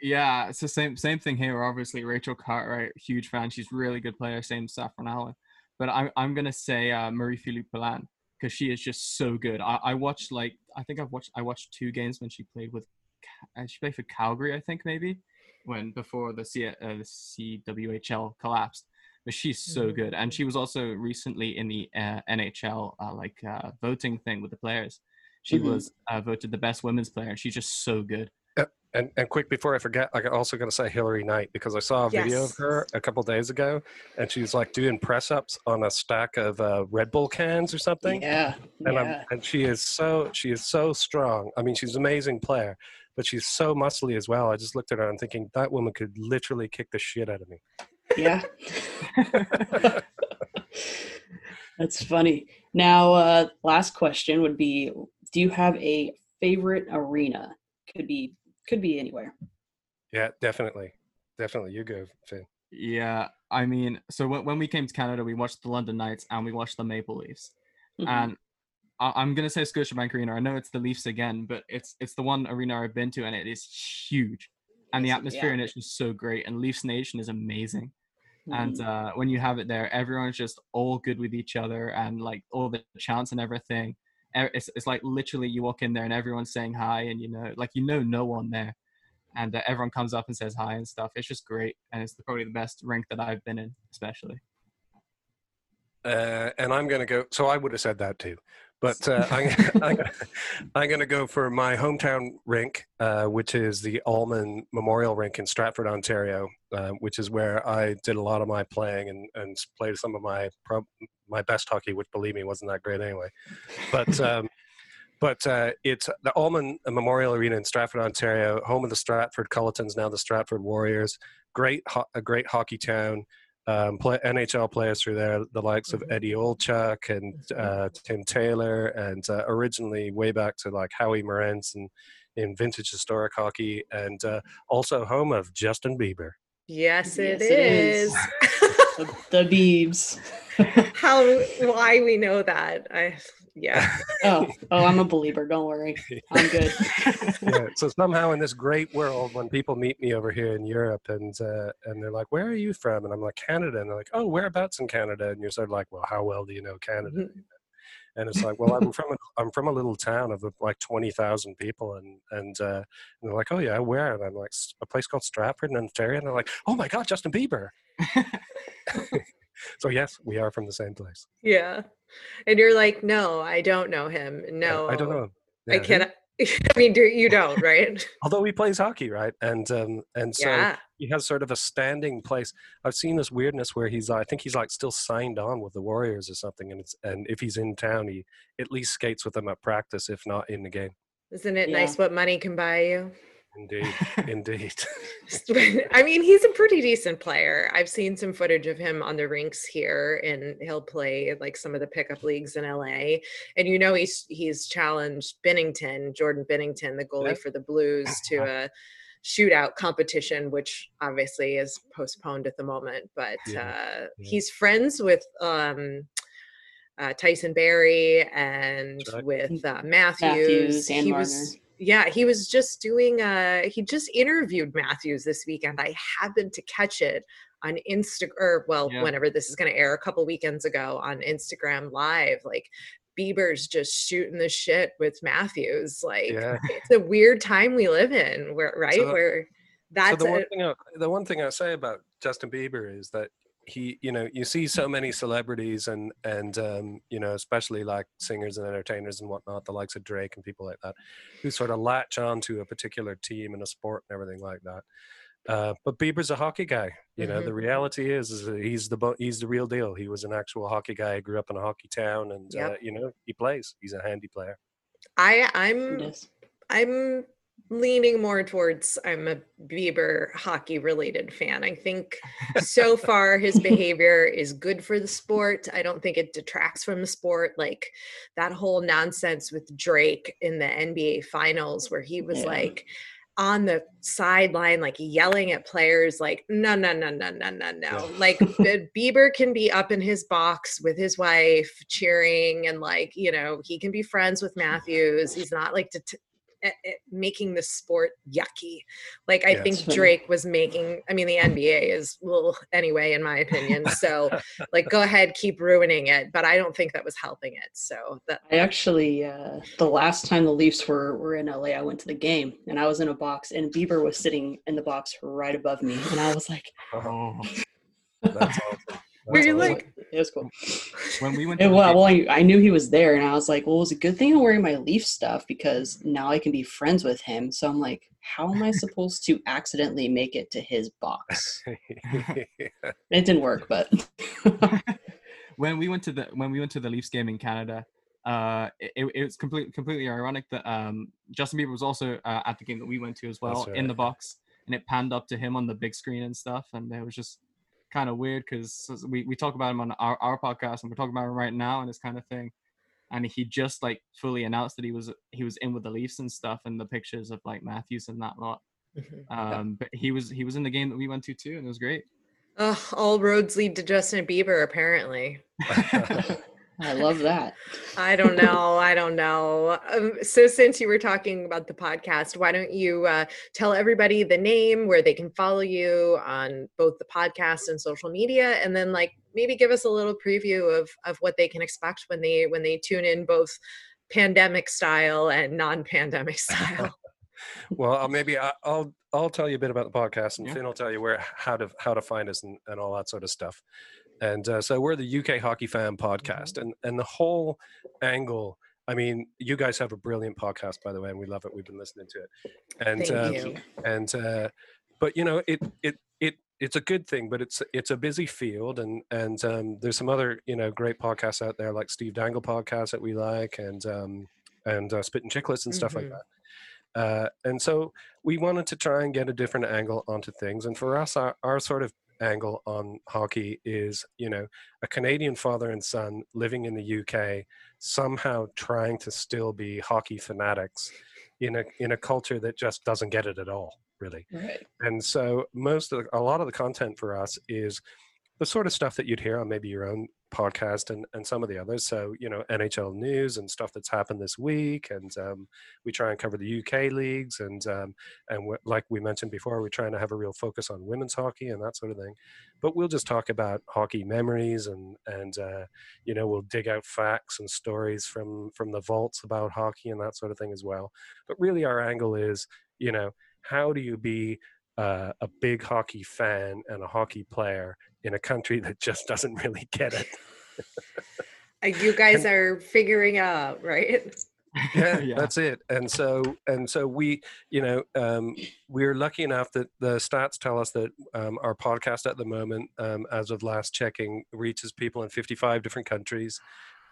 yeah, it's the same same thing here. Obviously, Rachel Cartwright, huge fan. She's really good player. Same Saffron Allen, but I'm I'm gonna say uh, Marie Philip Poulin because she is just so good. I, I watched like I think I've watched I watched two games when she played with she played for Calgary I think maybe when before the C uh, the CWHL collapsed. But she's so Mhm. good, and she was also recently in the uh, NHL uh, like uh, voting thing with the players. She Mhm. was uh, voted the best women's player. and She's just so good. And and quick before I forget, I'm also going to say Hilary Knight because I saw a video of her a couple days ago, and she's like doing press ups on a stack of uh, Red Bull cans or something. Yeah. and yeah. I'm, and she is so she is so strong. I mean, she's an amazing player, but she's so muscly as well. I just looked at her and thinking that woman could literally kick the shit out of me. yeah. That's funny. Now, uh, last question would be: Do you have a favorite arena? Could be could be anywhere. Yeah, definitely, definitely. You go, Finn. Yeah, I mean, so when, when we came to Canada, we watched the London Knights and we watched the Maple Leafs. Mhm. And I, I'm gonna say Scotiabank Arena. I know it's the Leafs again, but it's it's the one arena I've been to, and it is huge. And the atmosphere yeah. in it's just so great. And Leafs Nation is amazing. Mhm. And uh, when you have it there, everyone's just all good with each other, and like all the chants and everything. It's it's like literally you walk in there and everyone's saying hi, and you know, like you know no one there, and uh, everyone comes up and says hi and stuff. It's just great, and it's probably the best rink that I've been in, especially. Uh, and I'm going to go. So I would have said that too, but uh, I'm, I'm, gonna, I'm going to go for my hometown rink, uh, which is the Allman Memorial Rink in Stratford, Ontario, uh, which is where I did a lot of my playing and, and played some of my pro- my best hockey, which believe me wasn't that great anyway. But um, but uh, it's the Allman Memorial Arena in Stratford, Ontario, home of the Stratford Cullitons, now the Stratford Warriors. Great, ho- a great hockey town um, play, NHL players through there, the likes of Mhm. Eddie Olczyk and uh, Tim Taylor, and uh, originally way back to like Howie Morenz and in vintage historic hockey, and uh, also home of Justin Bieber. Yes, it Yes, it is. is. the, the Beebs. How why we know that? I yeah. oh, oh, I'm a believer. Don't worry. I'm good. yeah, so somehow in this great world, when people meet me over here in Europe and uh, and they're like, "Where are you from?" and I'm like, "Canada," and they're like, "Oh, whereabouts in Canada?" and you're sort of like, "Well, how well do you know Canada?" Mhm. and it's like, well, I'm from a, I'm from a little town of like twenty thousand people, and and, uh, and they're like, oh yeah, where? And I'm like, a place called Stratford in Ontario, and they're like, oh my god, Justin Bieber. So yes, we are from the same place. Yeah, and you're like, no, I don't know him. No, I, I don't know. Yeah, I can't. I mean, do you don't, right? Although he plays hockey, right? And um, and so yeah. he has sort of a standing place. I've seen this weirdness where he's, I think he's like still signed on with the Warriors or something, and it's and if he's in town, he at least skates with them at practice, if not in the game. Isn't it yeah. nice what money can buy you? Indeed, indeed. I mean, he's a pretty decent player. I've seen some footage of him on the rinks here, and he'll play like some of the pickup leagues in LA. And you know, he's he's challenged Binnington, Jordan Binnington, the goalie yeah. for the Blues, to a shootout competition, which obviously is postponed at the moment. But yeah. Uh, yeah. he's friends with um, uh, Tyson Barrie and with uh, Matthews. Matthews he was yeah, he was just doing uh he just interviewed Matthews this weekend. I happened to catch it on Insta or well, yeah. whenever this is gonna air a couple weekends ago on Instagram live. Like Bieber's just shooting the shit with Matthews. Like yeah. it's a weird time we live in where right so, where that's so the, one thing I, the one thing I say about Justin Bieber is that he you know you see so many celebrities and and um, you know especially like singers and entertainers and whatnot the likes of drake and people like that who sort of latch on to a particular team and a sport and everything like that uh, but bieber's a hockey guy you know mm-hmm. the reality is, is he's the he's the real deal he was an actual hockey guy he grew up in a hockey town and yep. uh, you know he plays he's a handy player i i'm i'm leaning more towards I'm a Bieber hockey related fan. I think so far his behavior is good for the sport. I don't think it detracts from the sport. Like that whole nonsense with Drake in the NBA finals where he was yeah. like on the sideline like yelling at players like no no no no no no no like Bieber can be up in his box with his wife cheering and like you know he can be friends with Matthews he's not like to making the sport yucky. Like I think Drake was making. I mean, the NBA is well anyway, in my opinion. So, like, go ahead, keep ruining it. But I don't think that was helping it. So that I actually, uh, the last time the Leafs were were in LA, I went to the game and I was in a box, and Bieber was sitting in the box right above me, and I was like, oh. That's awesome. Were you like? It was cool. When we went, well, well I, I, knew he was there, and I was like, well, it was a good thing I'm wearing my Leaf stuff because now I can be friends with him. So I'm like, how am I supposed to accidentally make it to his box? it didn't work, but when we went to the when we went to the Leafs game in Canada, uh, it, it was completely completely ironic that um, Justin Bieber was also uh, at the game that we went to as well right. in the box, and it panned up to him on the big screen and stuff, and it was just kind of weird because we, we talk about him on our, our podcast and we're talking about him right now and this kind of thing and he just like fully announced that he was he was in with the Leafs and stuff and the pictures of like Matthews and that lot. Mm-hmm. Um, but he was he was in the game that we went to too, and it was great. Uh, all roads lead to Justin Bieber, apparently. I love that. I don't know. I don't know. Um, so, since you were talking about the podcast, why don't you uh, tell everybody the name, where they can follow you on both the podcast and social media, and then like maybe give us a little preview of of what they can expect when they when they tune in both pandemic style and non-pandemic style. well, I'll maybe I'll I'll tell you a bit about the podcast, and yeah. Finn will tell you where how to how to find us and, and all that sort of stuff and uh, so we're the UK Hockey Fan podcast, mm-hmm. and and the whole angle. I mean, you guys have a brilliant podcast, by the way, and we love it. We've been listening to it, and Thank uh, you. and uh, but you know, it it it it's a good thing, but it's it's a busy field, and and um, there's some other you know great podcasts out there like Steve Dangle podcast that we like, and um, and uh, Spit and Chicklets and stuff mm-hmm. like that. Uh, and so we wanted to try and get a different angle onto things. And for us, our, our sort of angle on hockey is you know a canadian father and son living in the uk somehow trying to still be hockey fanatics in a in a culture that just doesn't get it at all really right. and so most of the, a lot of the content for us is the sort of stuff that you'd hear on maybe your own podcast and, and some of the others. So, you know, NHL news and stuff that's happened this week. And um, we try and cover the UK leagues. And, um, and like we mentioned before, we're trying to have a real focus on women's hockey and that sort of thing. But we'll just talk about hockey memories and, and uh, you know, we'll dig out facts and stories from, from the vaults about hockey and that sort of thing as well. But really, our angle is, you know, how do you be uh, a big hockey fan and a hockey player in a country that just doesn't really get it. you guys and, are figuring out, right? Yeah, yeah, that's it. And so, and so we, you know, um, we're lucky enough that the stats tell us that um, our podcast at the moment, um, as of last checking, reaches people in 55 different countries,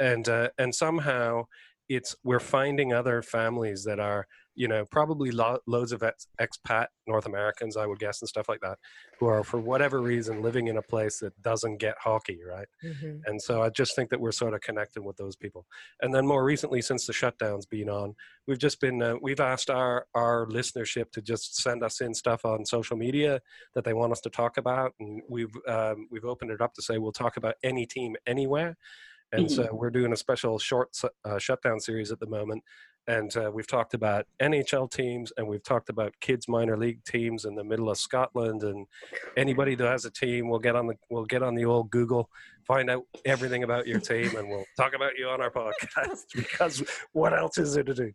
and uh, and somehow it's we're finding other families that are you know, probably lo- loads of ex- expat North Americans, I would guess, and stuff like that, who are for whatever reason living in a place that doesn't get hockey, right? Mm-hmm. And so I just think that we're sort of connected with those people. And then more recently, since the shutdown's been on, we've just been uh, we've asked our our listenership to just send us in stuff on social media that they want us to talk about, and we've um, we've opened it up to say we'll talk about any team anywhere. And mm-hmm. so we're doing a special short uh, shutdown series at the moment and uh, we've talked about NHL teams and we've talked about kids minor league teams in the middle of Scotland and anybody that has a team we'll get on the we'll get on the old Google find out everything about your team and we'll talk about you on our podcast because what else is there to do?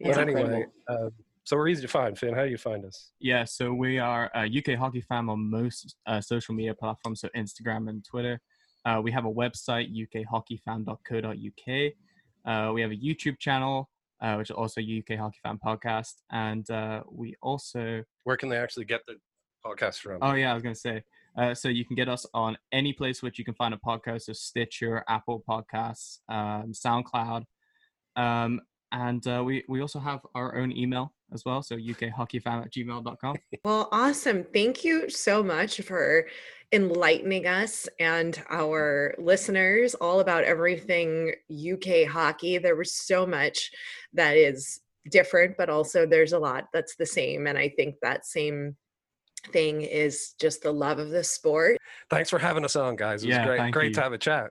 But anyway um, so we're easy to find Finn. How do you find us? Yeah so we are a UK hockey fan on most uh, social media platforms so Instagram and Twitter. Uh, we have a website ukhockeyfan.co.uk uh, we have a YouTube channel uh, which is also UK Hockey Fan Podcast. And uh, we also. Where can they actually get the podcast from? Oh, yeah, I was going to say. Uh, so you can get us on any place which you can find a podcast, so Stitcher, Apple Podcasts, um, SoundCloud. Um, and uh, we, we also have our own email as well, so ukhockeyfan at gmail.com. Well, awesome. Thank you so much for enlightening us and our listeners all about everything UK hockey. There was so much that is different, but also there's a lot that's the same. And I think that same thing is just the love of the sport. Thanks for having us on, guys. It was yeah, great, great you. to have a chat.